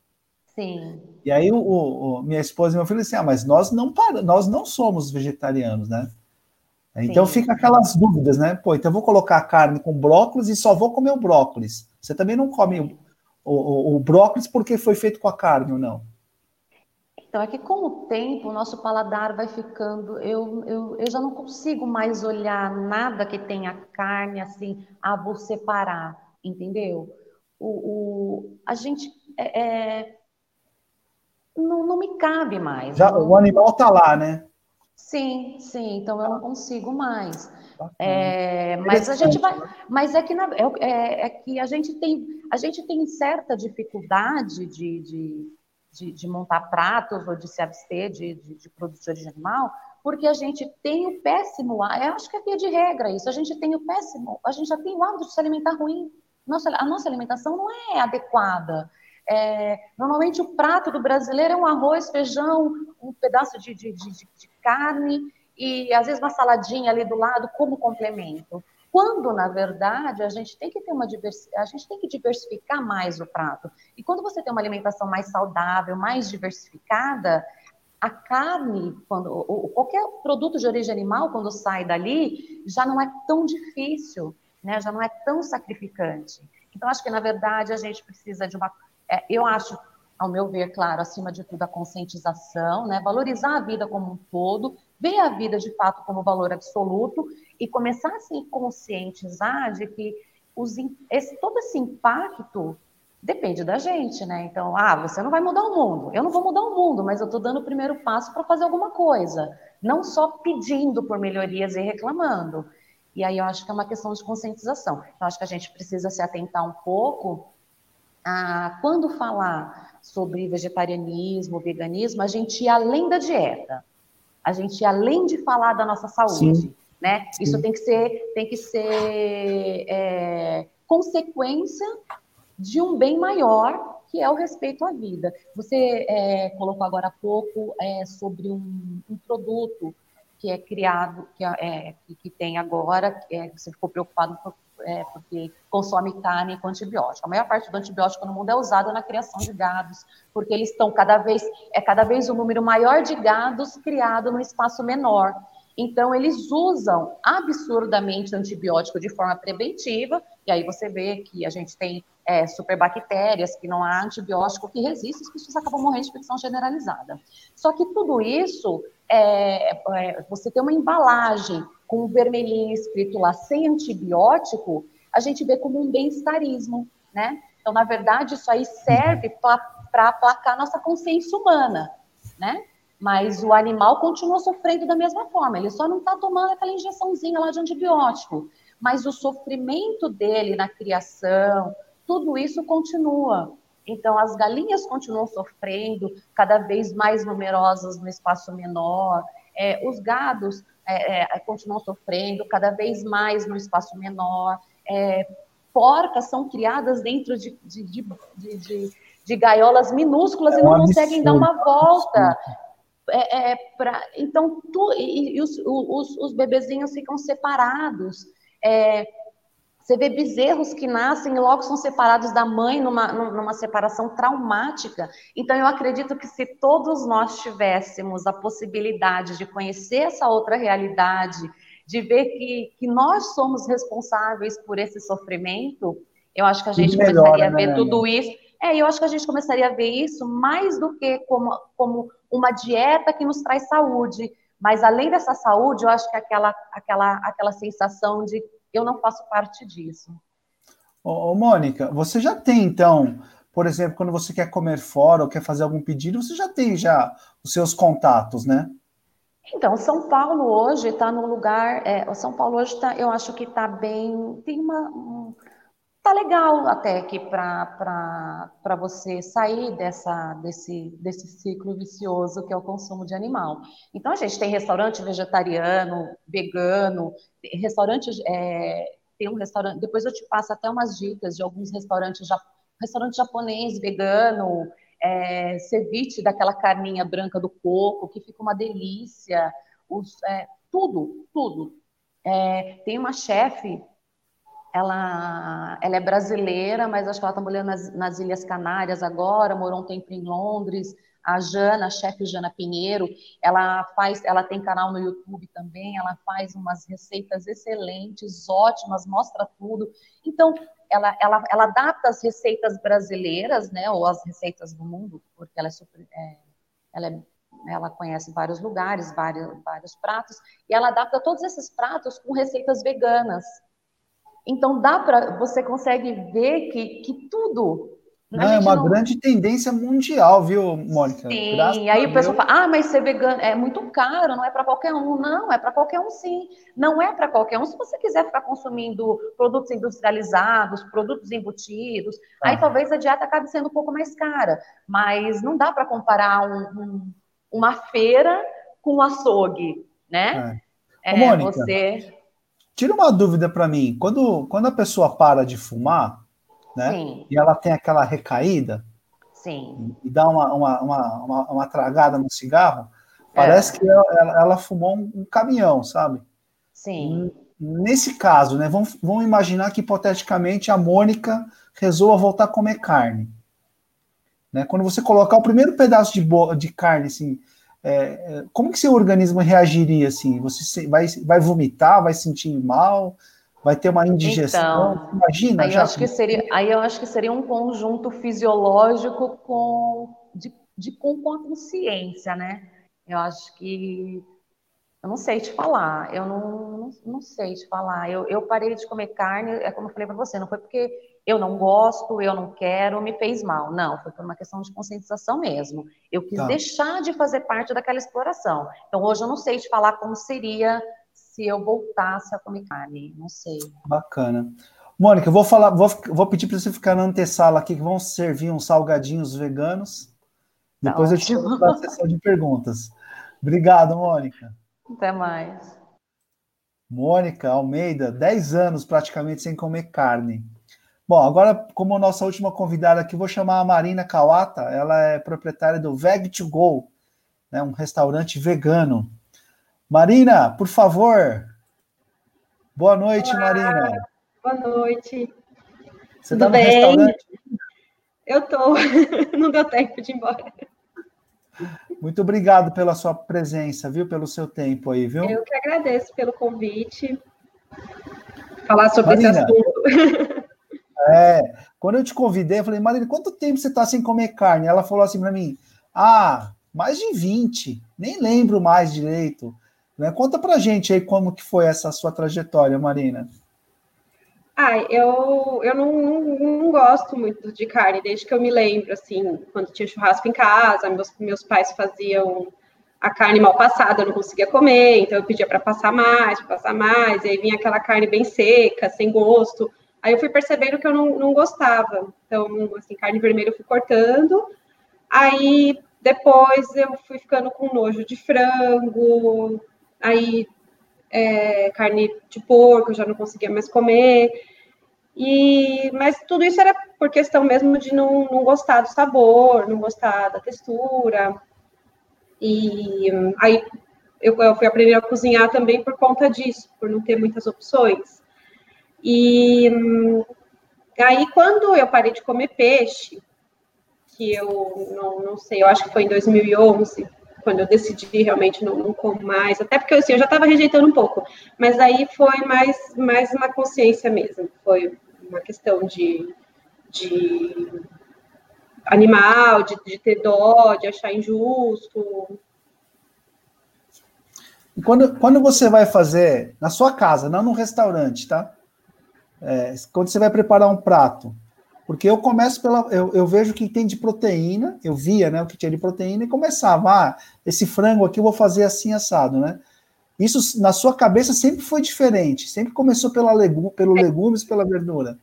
Sim. E aí o, o, minha esposa e meu filho assim, ah, mas nós não nós não somos vegetarianos, né? Então Sim. fica aquelas dúvidas, né? Pô, então eu vou colocar carne com brócolis e só vou comer o brócolis. Você também não come o, o, o brócolis porque foi feito com a carne ou não? Então, é que com o tempo o nosso paladar vai ficando. Eu, eu, eu já não consigo mais olhar nada que tenha carne assim, ah, vou separar, entendeu? O, o, a gente. É, é, não, não me cabe mais. Já, o animal está lá, né? Sim, sim, então eu não consigo mais. É, mas a gente vai, mas é que, na, é, é, que a gente tem, a gente tem certa dificuldade de, de de, de, montar pratos ou de se abster de, de, de produtos de origem animal, porque a gente tem o péssimo, eu acho que é via de regra isso, a gente tem o péssimo, a gente já tem o hábito de se alimentar ruim. Nossa, a nossa alimentação não é adequada. É, normalmente o prato do brasileiro é um arroz, feijão, um pedaço de, de, de, de carne e às vezes uma saladinha ali do lado como complemento quando na verdade a gente tem que ter uma diversidade, a gente tem que diversificar mais o prato. E quando você tem uma alimentação mais saudável, mais diversificada, a carne, quando qualquer produto de origem animal quando sai dali, já não é tão difícil, né? Já não é tão sacrificante. Então acho que na verdade a gente precisa de uma, é, eu acho ao meu ver, claro, acima de tudo, a conscientização, né? valorizar a vida como um todo, ver a vida de fato como valor absoluto e começar a se conscientizar de que os, esse, todo esse impacto depende da gente, né? Então, ah, você não vai mudar o mundo. Eu não vou mudar o mundo, mas eu estou dando o primeiro passo para fazer alguma coisa, não só pedindo por melhorias e reclamando. E aí eu acho que é uma questão de conscientização. Então, acho que a gente precisa se atentar um pouco a quando falar sobre vegetarianismo, veganismo, a gente ir além da dieta. A gente além de falar da nossa saúde. Sim né? Sim. Isso tem que ser, tem que ser é, consequência de um bem maior, que é o respeito à vida. Você é, colocou agora há pouco é, sobre um, um, produto que é criado, que, é, que tem agora, que é, você ficou preocupado é, porque consome carne com antibiótico. A maior parte do antibiótico no mundo é usado na criação de gados, porque eles estão cada vez, é cada vez um número maior de gados criado num espaço menor. Então, eles usam absurdamente antibiótico de forma preventiva, e aí você vê que a gente tem é, superbactérias, que não há antibiótico que resiste, as pessoas acabam morrendo de infecção generalizada. Só que tudo isso, é, é, você tem uma embalagem com um vermelhinho escrito lá sem antibiótico, a gente vê como um bem-estarismo, né? Então, na verdade, isso aí serve para aplacar nossa consciência humana, né? Mas o animal continua sofrendo da mesma forma, ele só não está tomando aquela injeçãozinha lá de antibiótico. Mas o sofrimento dele na criação, tudo isso continua. Então, as galinhas continuam sofrendo, cada vez mais numerosas no espaço menor, é, os gados é, é, continuam sofrendo, cada vez mais no espaço menor, é, porcas são criadas dentro de, de, de, de, gaiolas minúsculas e é não conseguem dar uma volta. É, pra, então, tu, e, e os, os, os, bebezinhos ficam separados. É, você vê bezerros que nascem e logo são separados da mãe numa, numa separação traumática. Então, eu acredito que se todos nós tivéssemos a possibilidade de conhecer essa outra realidade, de ver que, que nós somos responsáveis por esse sofrimento, eu acho que a gente começaria a ver né, tudo isso. É, eu acho que a gente começaria a ver isso mais do que como, como uma dieta que nos traz saúde. Mas além dessa saúde, eu acho que aquela, aquela, aquela sensação de eu não faço parte disso. Ô, ô, Mônica, você já tem então, por exemplo, quando você quer comer fora ou quer fazer algum pedido, você já tem já os seus contatos, né? Então, São Paulo hoje está no lugar. É, São Paulo hoje está, eu acho que está bem. Tem uma, um, tá legal até aqui para você sair dessa, desse, desse ciclo vicioso que é o consumo de animal. Então, a gente tem restaurante vegetariano, vegano, restaurante, é, tem um restaurante, depois eu te passo até umas dicas de alguns restaurantes, restaurante japonês, vegano, é, ceviche daquela carninha branca do coco, que fica uma delícia, os, é, tudo, tudo. É, tem uma chefe ela, ela é brasileira, mas acho que ela está morando nas, nas, Ilhas Canárias agora, morou um tempo em Londres. A Jana, a chefe Jana Pinheiro, ela faz, ela tem canal no YouTube também, ela faz umas receitas excelentes, ótimas, mostra tudo. Então, ela, ela, ela adapta as receitas brasileiras, né, ou as receitas do mundo, porque ela é super, é, ela é ela conhece vários lugares, vários, vários pratos, e ela adapta todos esses pratos com receitas veganas. Então dá para você consegue ver que, que tudo não, é uma não... grande tendência mundial, viu, Mônica? Sim, Graças aí o pessoal fala, ah, mas ser vegano é muito caro, não é para qualquer um. Não, é para qualquer um sim. Não é para qualquer um. Se você quiser ficar consumindo produtos industrializados, produtos embutidos, ah. aí talvez a dieta acabe sendo um pouco mais cara. Mas não dá para comparar um, um, uma feira com um açougue, né? É. Ô, Mônica, você... Tira uma dúvida para mim. Quando, quando a pessoa para de fumar, né? Sim. E ela tem aquela recaída. Sim. E dá uma, uma, uma, uma, uma tragada no cigarro, parece é. que ela, ela, fumou um, um, caminhão, sabe? Sim. Nesse caso, né? Vamos, vamos imaginar que hipoteticamente a Mônica resolva voltar a comer carne. Né? Quando você colocar o primeiro pedaço de, de carne assim, é, é, como que seu organismo reagiria assim? Você vai, vai vomitar, vai sentir mal, vai ter uma indigestão? Então, Imagina. Aí, eu acho que seria, aí eu acho que seria um conjunto fisiológico com, de, de, com, com a consciência, né? Eu acho que eu não sei te falar, eu não, não, não sei te falar. Eu, eu parei de comer carne, é como eu falei para você, não foi porque eu não gosto, eu não quero, me fez mal. Não, foi por uma questão de conscientização mesmo. Eu quis tá. deixar de fazer parte daquela exploração. Então, hoje eu não sei te falar como seria se eu voltasse a comer carne. Não sei. Bacana. Mônica, eu vou falar, vou, vou pedir para você ficar na antessala aqui, que vão servir uns salgadinhos veganos. Tá Depois eu te para a sessão de perguntas. Obrigado, Mônica. Até mais. Mônica Almeida, 10 anos praticamente sem comer carne. Bom, agora, como nossa última convidada aqui, vou chamar a Marina Kawata. Ela é proprietária do Veg to Go, né, um restaurante vegano. Marina, por favor. Boa noite, Olá, Marina. Boa noite. Você está no restaurante? Eu tô. Não deu tempo de ir embora. Muito obrigado pela sua presença, viu? Pelo seu tempo aí, viu? Eu que agradeço pelo convite. Falar sobre Marina, esse assunto. É, quando eu te convidei, eu falei, Marina, quanto tempo você está sem comer carne? Ela falou assim para mim, ah, mais de 20, nem lembro mais direito. Né? Conta pra gente aí como que foi essa sua trajetória, Marina. Ah, eu, eu não, não, não, gosto muito de carne, desde que eu me lembro, assim, quando tinha churrasco em casa, meus, meus pais faziam a carne mal passada, eu não conseguia comer, então eu pedia para passar mais, para passar mais, e aí vinha aquela carne bem seca, sem gosto. Aí eu fui percebendo que eu não, não gostava. Então, assim, carne vermelha eu fui cortando. Aí depois eu fui ficando com nojo de frango, aí é, carne de porco eu já não conseguia mais comer. E, mas tudo isso era por questão mesmo de não, não gostar do sabor, não gostar da textura. E aí eu, eu fui aprender a cozinhar também por conta disso, por não ter muitas opções. E aí, quando eu parei de comer peixe, que eu não, não sei, eu acho que foi em 2011, quando eu decidi realmente não, não como mais, até porque assim, eu já estava rejeitando um pouco, mas aí foi mais, mais uma consciência mesmo, foi uma questão de, de animal, de, de ter dó, de achar injusto. Quando, quando você vai fazer na sua casa, não no restaurante, tá? É, quando você vai preparar um prato, porque eu começo pela. Eu, eu, vejo que tem de proteína, eu via né, o que tinha de proteína e começava, ah, esse frango aqui eu vou fazer assim assado, né? Isso na sua cabeça sempre foi diferente, sempre começou pela legu pelo legumes, pela verdura.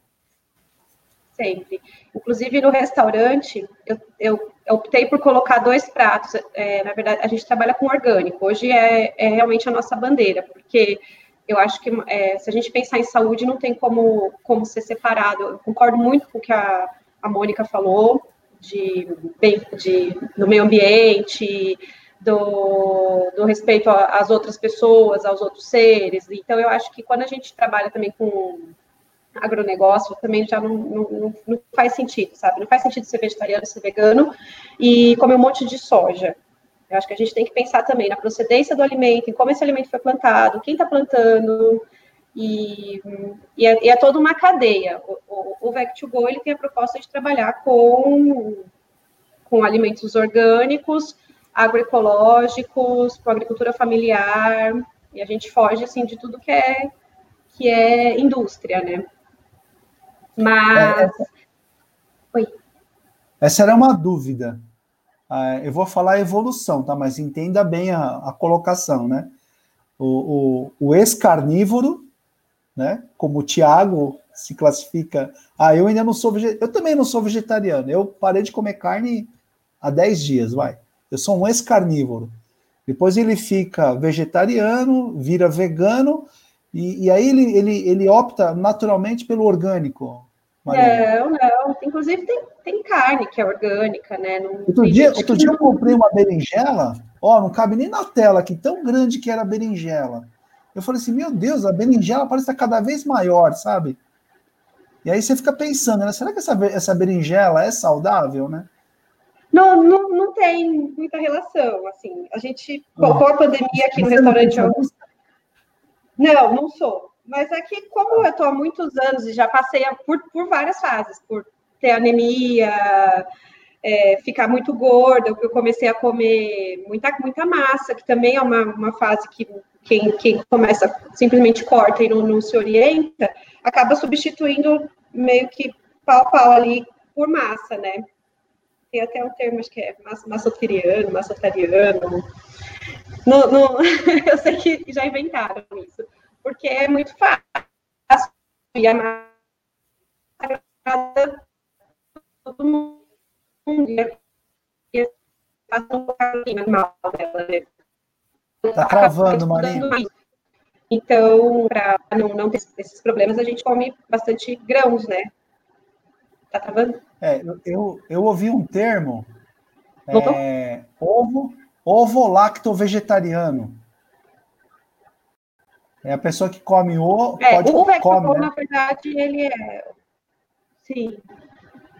Sempre. Inclusive no restaurante, eu, eu, eu optei por colocar dois pratos. É, na verdade, a gente trabalha com orgânico. Hoje é, é realmente a nossa bandeira, porque eu acho que é, se a gente pensar em saúde, não tem como, como ser separado. Eu concordo muito com o que a, a Mônica falou, de, bem, de, do meio ambiente, do, do respeito às outras pessoas, aos outros seres. Então, eu acho que quando a gente trabalha também com agronegócio, também já não, não, não faz sentido, sabe? Não faz sentido ser vegetariano, ser vegano e comer um monte de soja. Eu acho que a gente tem que pensar também na procedência do alimento, em como esse alimento foi plantado, quem está plantando, e, e, é, e, é, toda uma cadeia. O, o, o Vec2Go, ele tem a proposta de trabalhar com, com alimentos orgânicos, agroecológicos, com agricultura familiar, e a gente foge, assim, de tudo que é, que é indústria, né? Mas... É, Oi. Essa era uma dúvida. Ah, eu vou falar evolução, tá? Mas entenda bem a, a colocação, né? O, o, o ex-carnívoro, né? Como o Tiago se classifica. Ah, eu ainda não sou vegetariano. Eu também não sou vegetariano. Eu parei de comer carne há 10 dias, vai. Eu sou um ex-carnívoro. Depois ele fica vegetariano, vira vegano, e, e aí ele, ele, ele opta naturalmente pelo orgânico. Maria. Não, não. Inclusive tem tem carne que é orgânica, né? Não, outro dia, outro dia eu comprei uma berinjela, ó, não cabe nem na tela aqui, tão grande que era a berinjela. Eu falei assim, meu Deus, a berinjela parece estar cada vez maior, sabe? E aí você fica pensando, né? Será que essa, essa berinjela é saudável, né? Não, não, não tem muita relação, assim. A gente, com a pandemia aqui no restaurante... Eu... Não, não sou. Mas é que, como eu estou há muitos anos e já passei por, por várias fases, por ter anemia, é, ficar muito gorda, eu comecei a comer muita, muita massa, que também é uma, uma fase que quem, quem começa simplesmente corta e não, não se orienta, acaba substituindo meio que pau a pau ali por massa, né? Tem até um termo, acho que é massotariano, massotariano. No, no, eu sei que já inventaram isso, porque é muito fácil. E a massa todo mundo Tá cravando, Maria. Então, para não, não ter esses problemas, a gente come bastante grãos, né? Tá travando? É, eu, eu, eu ouvi um termo, é, ovo, ovo lacto vegetariano. É a pessoa que come o, É, pode o come, né? na verdade, ele é. Sim.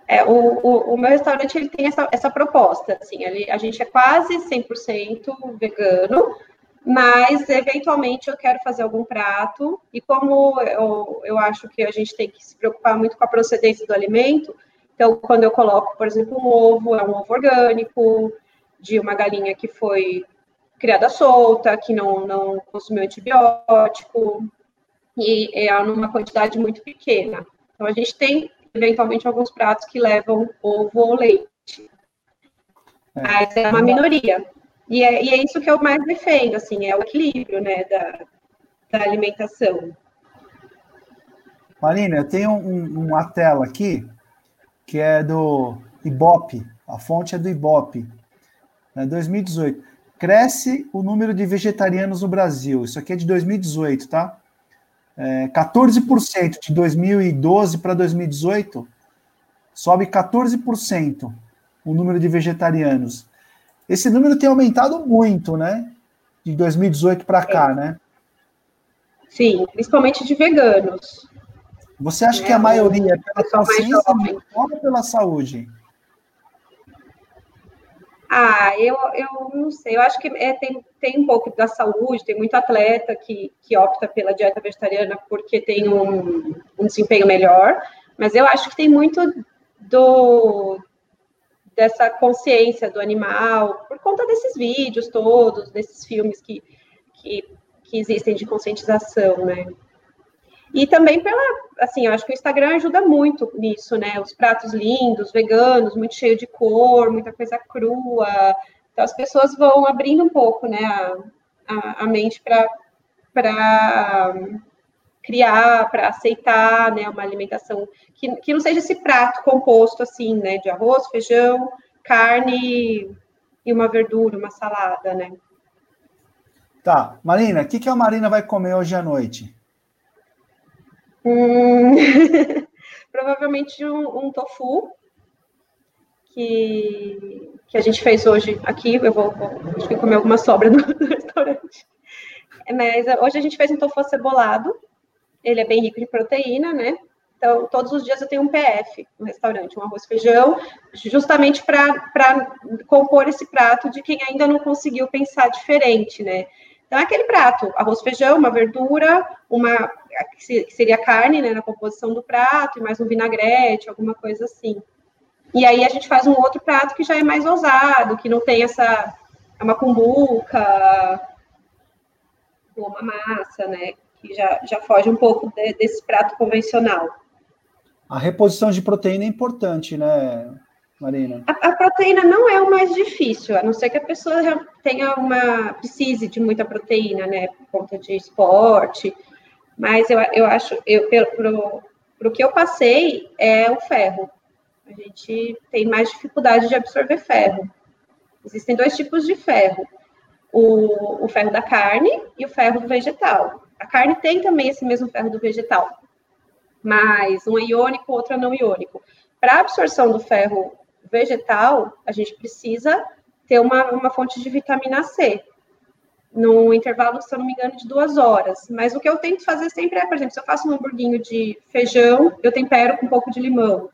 É, o, o, o meu restaurante ele tem essa, essa proposta. Assim, ele, a gente é quase 100% vegano, mas eventualmente eu quero fazer algum prato. E como eu, eu acho que a gente tem que se preocupar muito com a procedência do alimento, então quando eu coloco, por exemplo, um ovo, é um ovo orgânico, de uma galinha que foi criada solta, que não, não consumiu antibiótico, e é numa quantidade muito pequena. Então, a gente tem, eventualmente, alguns pratos que levam ovo ou leite. Mas é uma minoria. E é, e é isso que eu mais defendo, assim, é o equilíbrio, né, da, da alimentação. Marina, eu tenho um- uma tela aqui que é do Ibope. A fonte é do Ibope, né, 2018. Cresce o número de vegetarianos no Brasil. Isso aqui é de 2018, tá? É, 14% de 2012 para 2018 sobe 14% o número de vegetarianos. Esse número tem aumentado muito, né? De 2018 para cá, né? Sim, principalmente de veganos. Você acha É, que a o maioria é pela consciência ou pela saúde? Ah, eu, eu não sei, eu acho que é, tem, tem um pouco da saúde, tem muito atleta que, que opta pela dieta vegetariana porque tem um, um desempenho melhor, mas eu acho que tem muito do dessa consciência do animal, por conta desses vídeos todos, desses filmes que, que, que existem de conscientização, né? E também pela, assim, eu acho que o Instagram ajuda muito nisso, né? Os pratos lindos, veganos, muito cheio de cor, muita coisa crua. Então as pessoas vão abrindo um pouco, né, a, a, a mente para criar, para aceitar, né, uma alimentação que, que não seja esse prato composto assim, né, de arroz, feijão, carne e uma verdura, uma salada, né? Tá, Marina, o que, que a Marina vai comer hoje à noite? Hum, provavelmente um, um tofu que, que a gente fez hoje aqui. Eu vou, acho que comer alguma sobra no, no restaurante. Mas eh, hoje a gente fez um tofu cebolado. Ele é bem rico de proteína, né? Então, todos os dias eu tenho um PF no restaurante, um arroz e feijão, justamente para compor esse prato de quem ainda não conseguiu pensar diferente, né? Então, é aquele prato, arroz, feijão, uma verdura, uma que seria carne, né, na composição do prato, e mais um vinagrete, alguma coisa assim. E aí a gente faz um outro prato que já é mais ousado, que não tem essa é uma cumbuca ou uma massa, né, que já, já foge um pouco de, desse prato convencional. A reposição de proteína é importante, né, Marina? A, a, proteína não é o mais difícil, a não ser que a pessoa tenha uma precise de muita proteína, né, por conta de esporte. Mas eu, eu acho, eu, pelo, pro que eu passei, é o ferro. A gente tem mais dificuldade de absorver ferro. Existem dois tipos de ferro: o, o ferro da carne e o ferro do vegetal. A carne tem também esse mesmo ferro do vegetal, mas um é iônico, outro é não iônico. Para absorção do ferro vegetal, a gente precisa ter uma, uma fonte de vitamina C, num intervalo, se eu não me engano, de duas horas. Mas o que eu tento fazer sempre é, por exemplo, se eu faço um hamburguinho de feijão, eu tempero com um pouco de limão.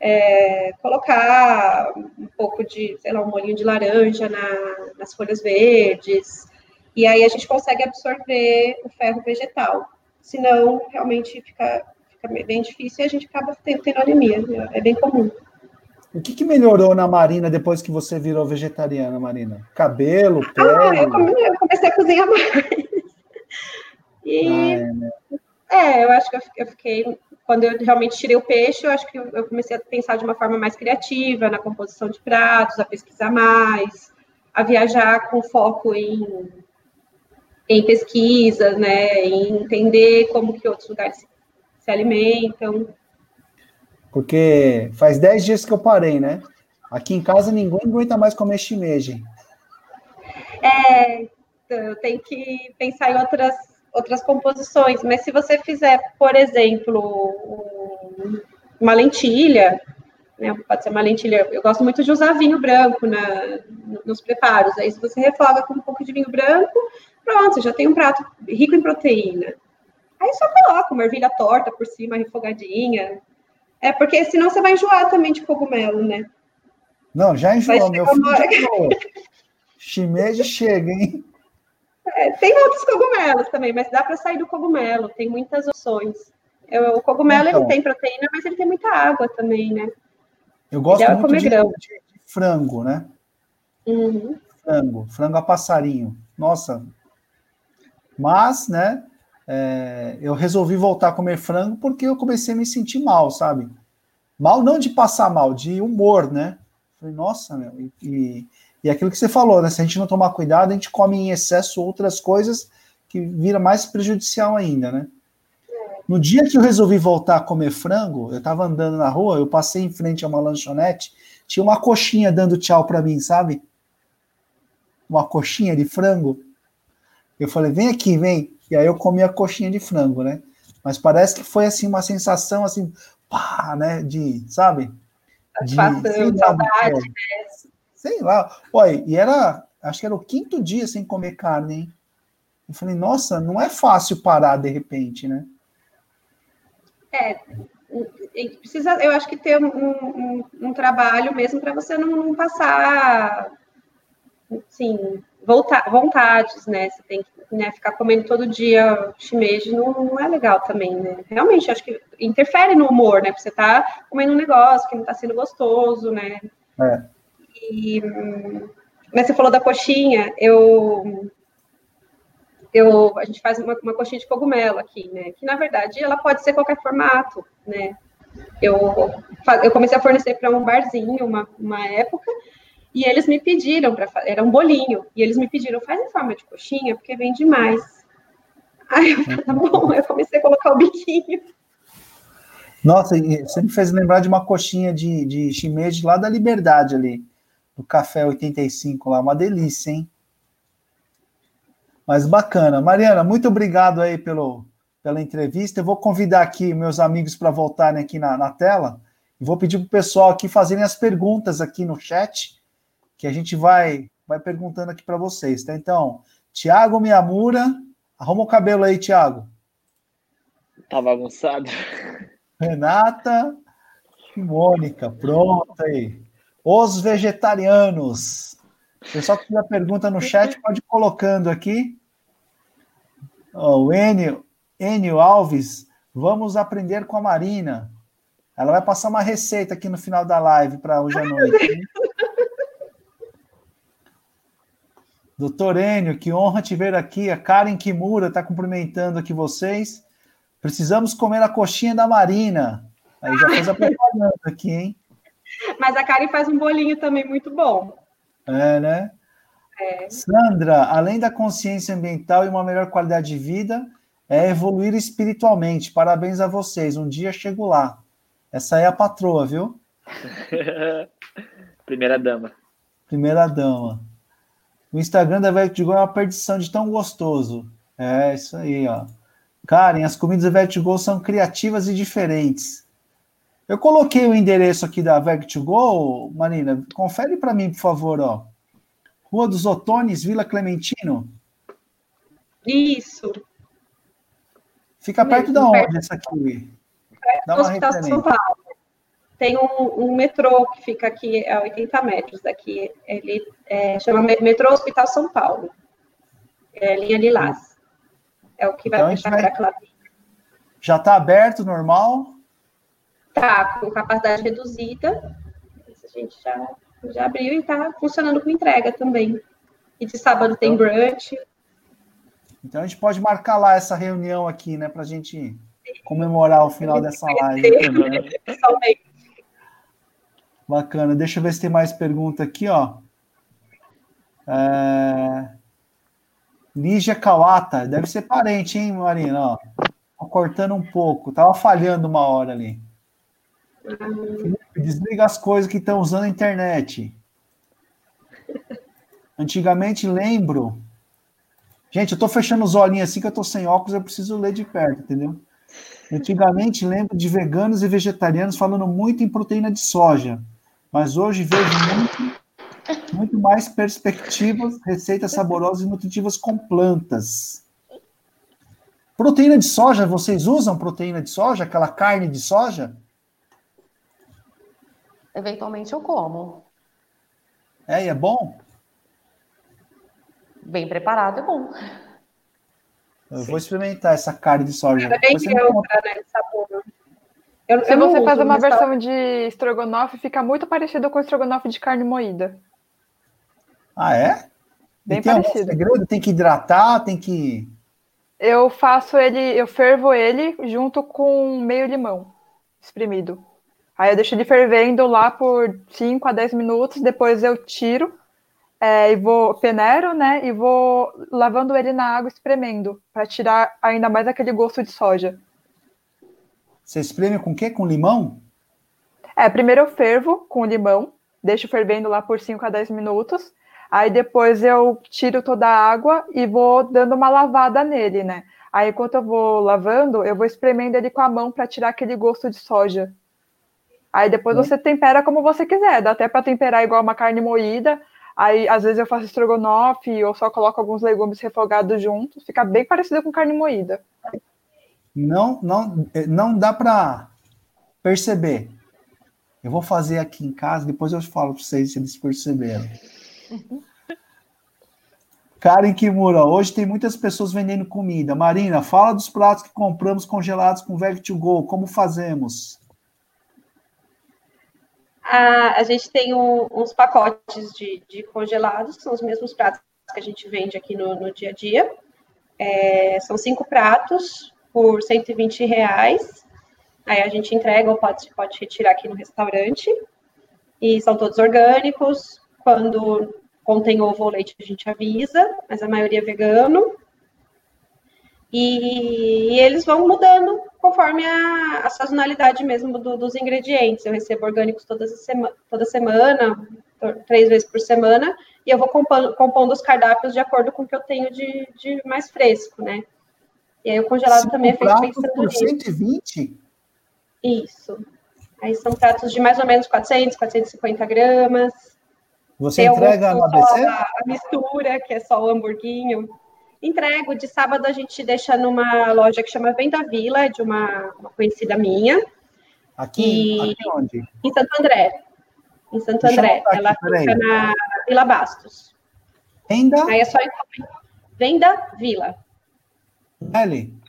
É, colocar um pouco de, sei lá, um molhinho de laranja na, nas folhas verdes, e aí a gente consegue absorver o ferro vegetal. Senão, realmente fica, fica bem difícil e a gente acaba tendo, tendo anemia, é bem comum. O que, que, melhorou na Marina depois que você virou vegetariana, Marina? Cabelo, pele? Ah, eu, come, eu comecei a cozinhar mais. E, ah, é, né? é, eu acho que eu fiquei, quando eu realmente tirei o peixe, eu acho que eu comecei a pensar de uma forma mais criativa na composição de pratos, a pesquisar mais, a viajar com foco em, em pesquisas, né, em entender como que outros lugares se, se alimentam. Porque faz 10 dias que eu parei, né? Aqui em casa ninguém aguenta mais comer shimeji. É, eu tenho que pensar em outras, outras composições, mas se você fizer, por exemplo, um, uma lentilha, né? Pode ser uma lentilha. Eu gosto muito de usar vinho branco na, nos preparos. Aí, se você refoga com um pouco de vinho branco, pronto, você já tem um prato rico em proteína. Aí só coloca uma ervilha torta por cima, refogadinha. É porque senão você vai enjoar também de cogumelo, né? Não, já enjoou, meu filho. Shimeji chega, hein? É, tem outros cogumelos também, mas dá para sair do cogumelo, tem muitas opções. Eu, o cogumelo então, ele tem proteína, mas ele tem muita água também, né? Eu gosto muito de, de, frango, né? Uhum. Frango, frango a passarinho. Nossa. Mas, né? É, eu resolvi voltar a comer frango porque eu comecei a me sentir mal, sabe? Mal não de passar mal, de humor, né? Falei, nossa, meu, e, e, e aquilo que você falou, né? Se a gente não tomar cuidado, a gente come em excesso outras coisas que vira mais prejudicial ainda, né? No dia que eu resolvi voltar a comer frango, eu estava andando na rua, eu passei em frente a uma lanchonete, tinha uma coxinha dando tchau para mim, sabe? Uma coxinha de frango. Eu falei, vem aqui, vem. E aí eu comi a coxinha de frango, né? Mas parece que foi assim uma sensação assim, pá, né? De, sabe? De, sei saudade, né? Sei lá. Olha, e era, acho que era o quinto dia sem comer carne, hein? Eu falei, nossa, não é fácil parar de repente, né? É, precisa, eu acho que ter um, um, um trabalho mesmo para você não, não, passar, assim, voltar, vontades, né? Você tem que né, ficar comendo todo dia shimeji, não, não é legal também, né? Realmente, acho que interfere no humor, né? Porque você tá comendo um negócio que não tá sendo gostoso, né? É. E, mas você falou da coxinha, eu eu, a gente faz uma, uma coxinha de cogumelo aqui, né? Que na verdade ela pode ser qualquer formato, né? Eu, eu comecei a fornecer para um barzinho uma, uma época e eles me pediram para era um bolinho e eles me pediram faz em forma de coxinha porque vem demais. Aí eu falei, tá bom, eu comecei a colocar o biquinho. Nossa, você me fez lembrar de uma coxinha de, de shimeji lá da Liberdade ali, do Café 85 lá, uma delícia, hein? Mas bacana. Mariana, muito obrigado aí pelo, pela entrevista. Eu vou convidar aqui meus amigos para voltarem aqui na, na tela. E vou pedir para o pessoal aqui fazerem as perguntas aqui no chat, que a gente vai, vai perguntando aqui para vocês, tá? Então, Tiago Miyamura, arruma o cabelo aí, Tiago. Tá bagunçado. Renata e Mônica, pronto aí. Os vegetarianos. O pessoal que tiver pergunta no chat pode ir colocando aqui. Oh, o Enio, Enio Alves, vamos aprender com a Marina. Ela vai passar uma receita aqui no final da live para hoje à noite. Hein? Doutor Enio, que honra te ver aqui. A Karen Kimura está cumprimentando aqui vocês. Precisamos comer a coxinha da Marina. Aí já fez a propaganda aqui, hein? Mas a Karen faz um bolinho também muito bom. É, né? É. Sandra, além da consciência ambiental e uma melhor qualidade de vida, é evoluir espiritualmente. Parabéns a vocês. Um dia chego lá. Essa é a patroa, viu? Primeira dama. Primeira dama. O Instagram da Vertigo é uma perdição de tão gostoso. É isso aí, ó. Karen, as comidas da Vertigo são criativas e diferentes. Eu coloquei o endereço aqui da Vertigo, Marina. Confere para mim, por favor, ó. Rua dos Otones, Vila Clementino? Isso. Fica perto da onde essa aqui? Perto Dá do Hospital São Paulo. Tem um, um, metrô que fica aqui a 80 metros daqui. Ele é, chama Metrô Hospital São Paulo. É linha Lilás. É o que vai então, fechar vai... para Já está aberto, normal? Tá, com capacidade reduzida. A gente já já abriu e está funcionando com entrega também. E de sábado tem então, brunch. Então a gente pode marcar lá essa reunião aqui, né, para a gente comemorar o final dessa live. Bacana. Deixa eu ver se tem mais pergunta aqui, ó. É... Lígia Kawata, deve ser parente, hein, Marina? Ó, cortando um pouco, tava falhando uma hora ali. Felipe, desliga as coisas que estão usando a internet. Antigamente, lembro. Gente, eu tô fechando os olhinhos assim que eu tô sem óculos, eu preciso ler de perto, entendeu? Antigamente lembro de veganos e vegetarianos falando muito em proteína de soja, mas hoje vejo muito, muito mais perspectivas, receitas saborosas e nutritivas com plantas. Proteína de soja, vocês usam proteína de soja, aquela carne de soja? Eventualmente eu como. É, e é bom? Bem preparado é bom. Eu Sim. vou experimentar essa carne de soja. É bem neutra, né, sabor. Eu, Se eu você faz uma versão de estrogonofe, fica muito parecido com o estrogonofe de carne moída. Ah, é? Bem tem parecido. segredo? Tem que hidratar, tem que... Eu faço ele, eu fervo ele junto com meio limão espremido. Aí eu deixo ele fervendo lá por 5 a 10 minutos, depois eu tiro é, e vou peneiro, né? E vou lavando ele na água, espremendo, para tirar ainda mais aquele gosto de soja. Você espreme com o quê? Com limão? É, primeiro eu fervo com limão, deixo fervendo lá por 5 a 10 minutos. Aí depois eu tiro toda a água e vou dando uma lavada nele, né? Aí enquanto eu vou lavando, eu vou espremendo ele com a mão para tirar aquele gosto de soja. Aí depois hum. você tempera como você quiser, dá até para temperar igual uma carne moída, Aí, às vezes, eu faço estrogonofe ou só coloco alguns legumes refogados juntos. Fica bem parecido com carne moída. Não, não, não dá para perceber. Eu vou fazer aqui em casa, depois eu falo para vocês se eles perceberam. Karen Kimura, hoje tem muitas pessoas vendendo comida. Marina, fala dos pratos que compramos congelados com Veg to Go. Como fazemos? A, a gente tem um, uns pacotes de, de, congelados, que são os mesmos pratos que a gente vende aqui no, no dia a dia. É, são cinco pratos por 120 reais. Aí a gente entrega ou pode, pode retirar aqui no restaurante. E são todos orgânicos. Quando contém ovo ou leite, a gente avisa, mas a maioria é vegano. E, e eles vão mudando conforme a, a sazonalidade mesmo do, dos ingredientes. Eu recebo orgânicos toda, sema, toda semana, três vezes por semana, e eu vou compondo, compondo, os cardápios de acordo com o que eu tenho de, de mais fresco, né? E aí o congelado Cinco também é feito pensando por 120? Isso. Aí são pratos de mais ou menos 400, 450 gramas. Você Tem entrega no ABC? A, a mistura, que é só o hamburguinho. Entrego. De sábado a gente deixa numa loja que chama Venda Vila, de uma, uma conhecida minha. Aqui, e... aqui onde? Em Santo André. Em Santo Deixa André. Aqui, Ela fica na Vila Bastos. Venda? Aí é só Venda Vila. L.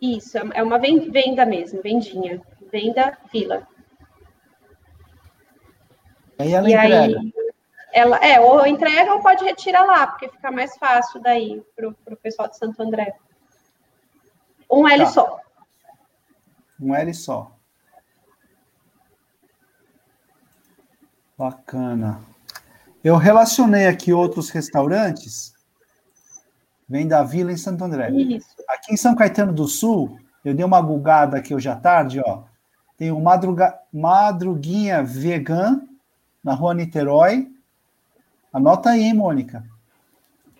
Isso, é uma venda mesmo, vendinha. Venda Vila. Aí ela e entrega. Aí, ela, é, ou entrega ou pode retirar lá, porque fica mais fácil daí para o pessoal de Santo André. Um L tá. só. Um L só. Bacana. Eu relacionei aqui outros restaurantes. Vem da Vila em Santo André. Isso. Aqui em São Caetano do Sul, eu dei uma gugada aqui hoje à tarde, ó. Tem o Madruga, Madruguinha Vegan, na rua Niterói. Anota aí, hein, Mônica.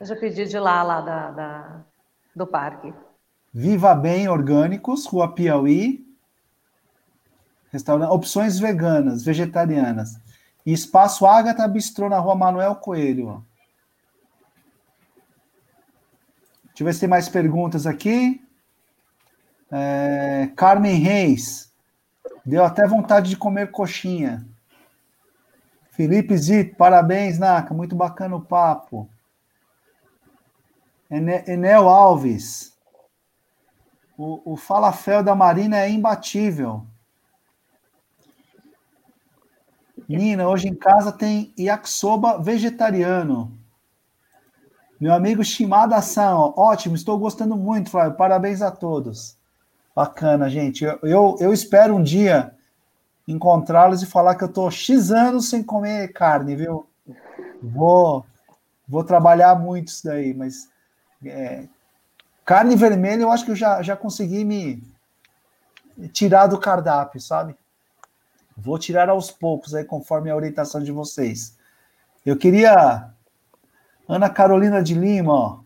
Eu já pedi de lá, lá da, da, do parque. Viva Bem Orgânicos, Rua Piauí. Restaurante, opções veganas, vegetarianas. E Espaço Ágata Bistrô na Rua Manuel Coelho. Deixa eu ver se tem mais perguntas aqui. É, Carmen Reis. Deu até vontade de comer coxinha. Felipe Zito, parabéns, Naka, muito bacana o papo. Enel Alves, o, o falafel da Marina é imbatível. Nina, hoje em casa tem yakisoba vegetariano. Meu amigo Shimada San, ótimo, estou gostando muito, Flávio. Parabéns a todos. Bacana, gente. Eu, eu, eu espero um dia encontrá-los e falar que eu estou X anos sem comer carne, viu? Vou, vou trabalhar muito isso daí, mas é, carne vermelha eu acho que eu já, já consegui me tirar do cardápio, sabe? Vou tirar aos poucos aí, conforme a orientação de vocês. Eu queria. Ana Carolina de Lima, ó.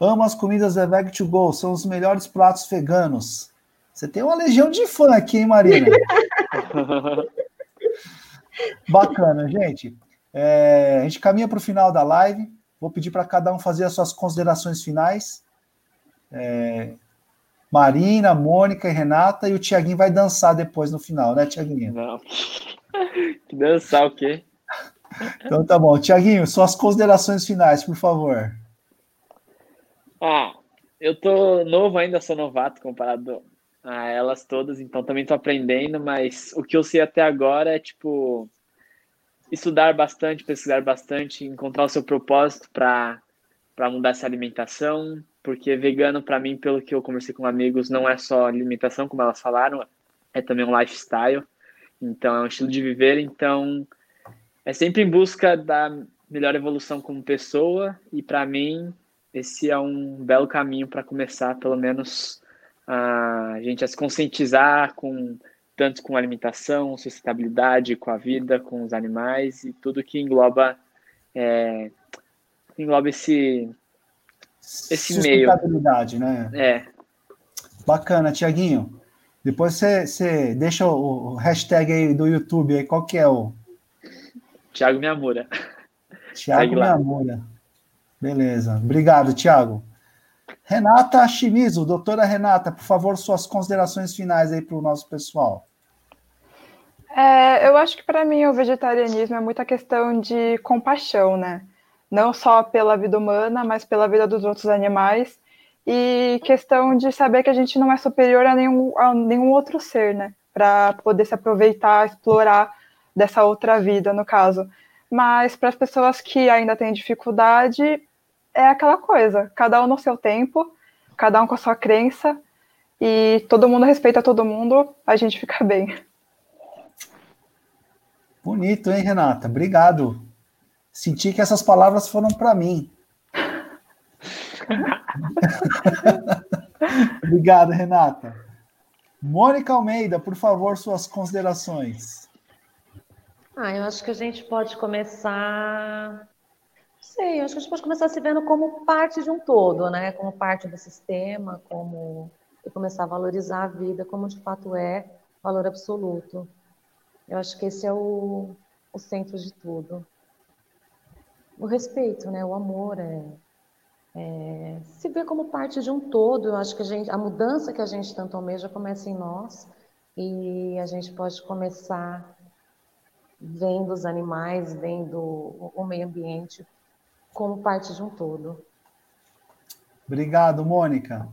Amo as comidas da Veg to Go, são os melhores pratos veganos. Você tem uma legião de fã aqui, hein, Marina? Bacana, gente. É, a gente caminha para o final da live. Vou pedir para cada um fazer as suas considerações finais. É, Marina, Mônica e Renata, e o Tiaguinho vai dançar depois no final, né, Tiaguinho? Não. dançar o quê? Então tá bom. Tiaguinho, suas considerações finais, por favor. Ah, eu tô novo ainda, sou novato comparado a elas todas, então também tô aprendendo, mas o que eu sei até agora é tipo estudar bastante, pesquisar bastante, encontrar o seu propósito para para mudar essa alimentação, porque vegano para mim, pelo que eu conversei com amigos, não é só alimentação, como elas falaram, é também um lifestyle. Então é um estilo de viver, então é sempre em busca da melhor evolução como pessoa e para mim esse é um belo caminho para começar, pelo menos a gente a se conscientizar com tanto com alimentação, sustentabilidade, com a vida, com os animais e tudo que engloba é, engloba esse esse meio. Sustentabilidade, né? É. Bacana, Tiaguinho. Depois você deixa o, o, hashtag aí do YouTube aí, qual que é o? Tiago Miamura. Tiago Miamura. Beleza. Obrigado, Tiago. Renata Shimizu, doutora Renata, por favor, suas considerações finais aí para o nosso pessoal. É, eu acho que para mim o vegetarianismo é muita questão de compaixão, né? Não só pela vida humana, mas pela vida dos outros animais e questão de saber que a gente não é superior a nenhum, a nenhum outro ser, né? Para poder se aproveitar, explorar dessa outra vida, no caso. Mas para as pessoas que ainda têm dificuldade, é aquela coisa, cada um no seu tempo, cada um com a sua crença, e todo mundo respeita todo mundo, a gente fica bem. Bonito, hein, Renata? Obrigado. Senti que essas palavras foram para mim. Obrigado, Renata. Mônica Almeida, por favor, suas considerações. Ah, eu acho que a gente pode começar sei, acho que a gente pode começar se vendo como parte de um todo, né? Como parte do sistema, como e começar a valorizar a vida como de fato é valor absoluto. Eu acho que esse é o, o centro de tudo. O respeito, né? O amor é, é, se ver como parte de um todo. Eu acho que a, gente, a mudança que a gente tanto almeja começa em nós e a gente pode começar vendo os animais, vendo o meio ambiente como parte de um todo. Obrigado, Mônica.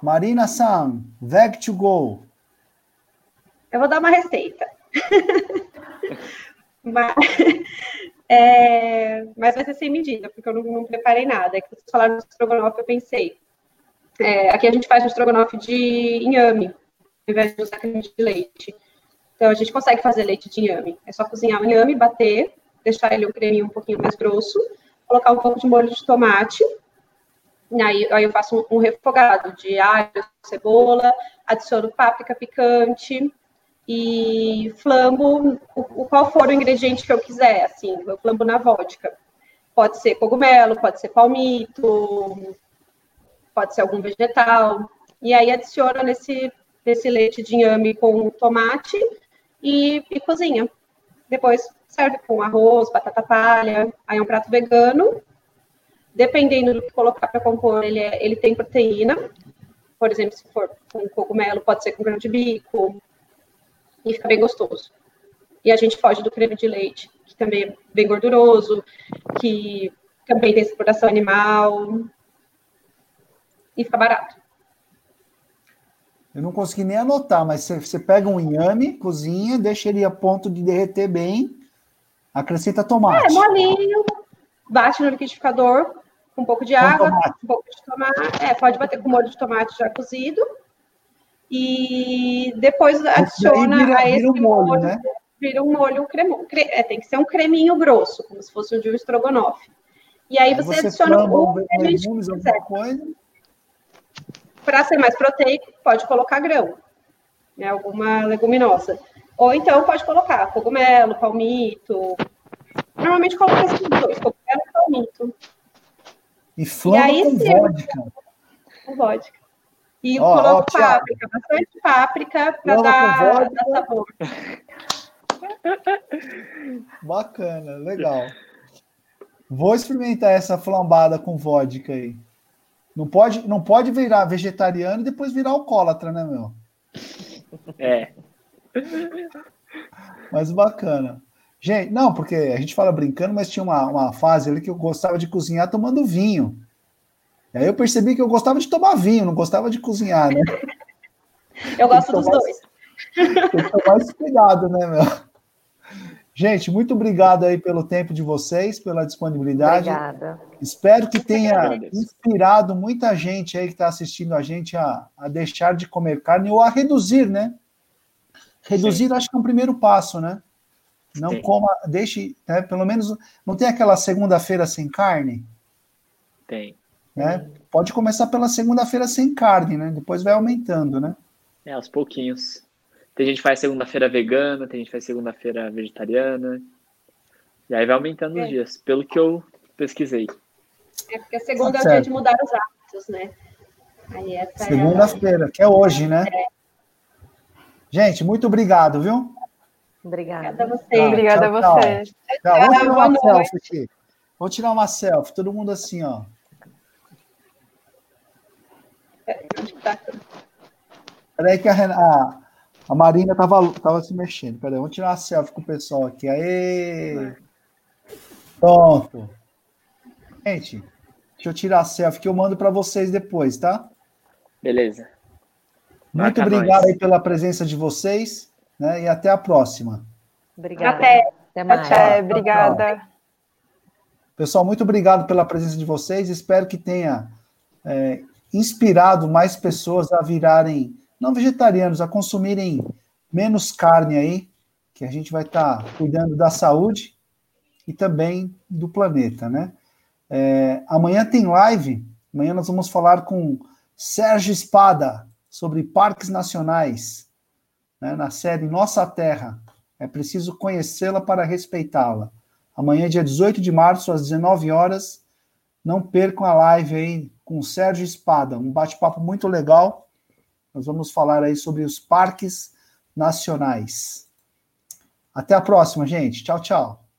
Marina Sam, Veg to Go. Eu vou dar uma receita. mas, é, mas, vai ser sem medida, porque eu não, não preparei nada. É que vocês falaram do estrogonofe, eu pensei. É, aqui a gente faz um estrogonofe de inhame, ao invés de usar creme de leite. Então, a gente consegue fazer leite de inhame. É só cozinhar o inhame, bater, deixar ele um creminho um pouquinho mais grosso colocar um pouco de molho de tomate. Aí, aí eu faço um, um refogado de alho, cebola, adiciono páprica picante e flambo o, qual for o ingrediente que eu quiser, assim, eu flambo na vodka. Pode ser cogumelo, pode ser palmito, pode ser algum vegetal. E aí adiciono nesse, nesse leite de inhame com tomate e, e cozinha. Depois serve com arroz, batata palha, aí é um prato vegano. Dependendo do que colocar para compor, ele, é, ele tem proteína. Por exemplo, se for com cogumelo, pode ser com grão de bico. E fica bem gostoso. E a gente foge do creme de leite, que também é bem gorduroso, que também tem exploração animal. E fica barato. Eu não consegui nem anotar, mas você, você pega um inhame, cozinha, deixa ele a ponto de derreter bem, Acrescenta tomate. É, molinho, bate no liquidificador com um pouco de com água, tomate. um pouco de tomate. É, pode bater com molho de tomate já cozido. E depois adiciona vira, a esse vira um molho, molho, né? Vira um molho cremoso. É, tem que ser um creminho grosso, como se fosse o de um estrogonofe. E aí, aí você, você adiciona o legumes, alguma coisa. Para ser mais proteico, pode colocar grão, né? Alguma leguminosa. Ou então pode colocar cogumelo, palmito. Normalmente coloca esses dois, cogumelo e palmito. E flamba aí, com vodka. Com vodka. E Ó, ó, coloco Thiago. páprica, bastante páprica para dar, dar sabor. Bacana, legal. Vou experimentar essa flambada com vodka aí. Não pode, não pode virar vegetariano e depois virar alcoólatra, né, meu? É. Mas bacana. Gente, não, porque a gente fala brincando, mas tinha uma, uma fase ali que eu gostava de cozinhar tomando vinho. E aí eu percebi que eu gostava de tomar vinho, não gostava de cozinhar, né? Eu gosto dos tomar- dois. Tem que tomar esse cuidado, né, meu? Gente, muito obrigado aí pelo tempo de vocês, pela disponibilidade. Obrigada. Espero que tenha inspirado muita gente aí que está assistindo a gente a, a deixar de comer carne ou a reduzir, né? Reduzir, acho que é um primeiro passo, né? Não Sim. coma, deixe, né, pelo menos, não tem aquela segunda-feira sem carne, Tem. né? Pode começar pela segunda-feira sem carne, né? Depois vai aumentando, né? É, aos pouquinhos. Tem gente que faz segunda-feira vegana, tem gente que faz segunda-feira vegetariana. E aí vai aumentando É. os dias, pelo que eu pesquisei. É porque a segunda Tá é o dia de mudar os hábitos, né? É a- Segunda-feira, que é hoje, né? Gente, muito obrigado, viu? Obrigada a Obrigada. vocês. Obrigada a tchau, você. Tá, vamos tirar boa uma noite. selfie aqui. Vou tirar uma selfie, todo mundo assim, ó. Que tá? Peraí que a, Ren- a, a Marina tava, tava se mexendo. Peraí, vamos tirar uma selfie com o pessoal aqui. Aê! Pronto. Gente, deixa eu tirar a selfie que eu mando para vocês depois, tá? Beleza. Muito Marca obrigado nós. aí pela presença de vocês, né? E até a próxima. Obrigada. Até. Até mais. Tchau. É, obrigada. Pessoal, muito obrigado pela presença de vocês. Espero que tenha é, inspirado mais pessoas a virarem não vegetarianos, a consumirem menos carne aí, que a gente vai estar cuidando da saúde e também do planeta, né? É, amanhã tem live. Amanhã nós vamos falar com Sérgio Espada sobre parques nacionais, né, na série Nossa Terra. É preciso conhecê-la para respeitá-la. Amanhã, dia 18 de março, às 19 horas. Não percam a live aí com Sérgio Espada, um bate-papo muito legal. Nós vamos falar aí sobre os parques nacionais. Até a próxima, gente. Tchau, tchau.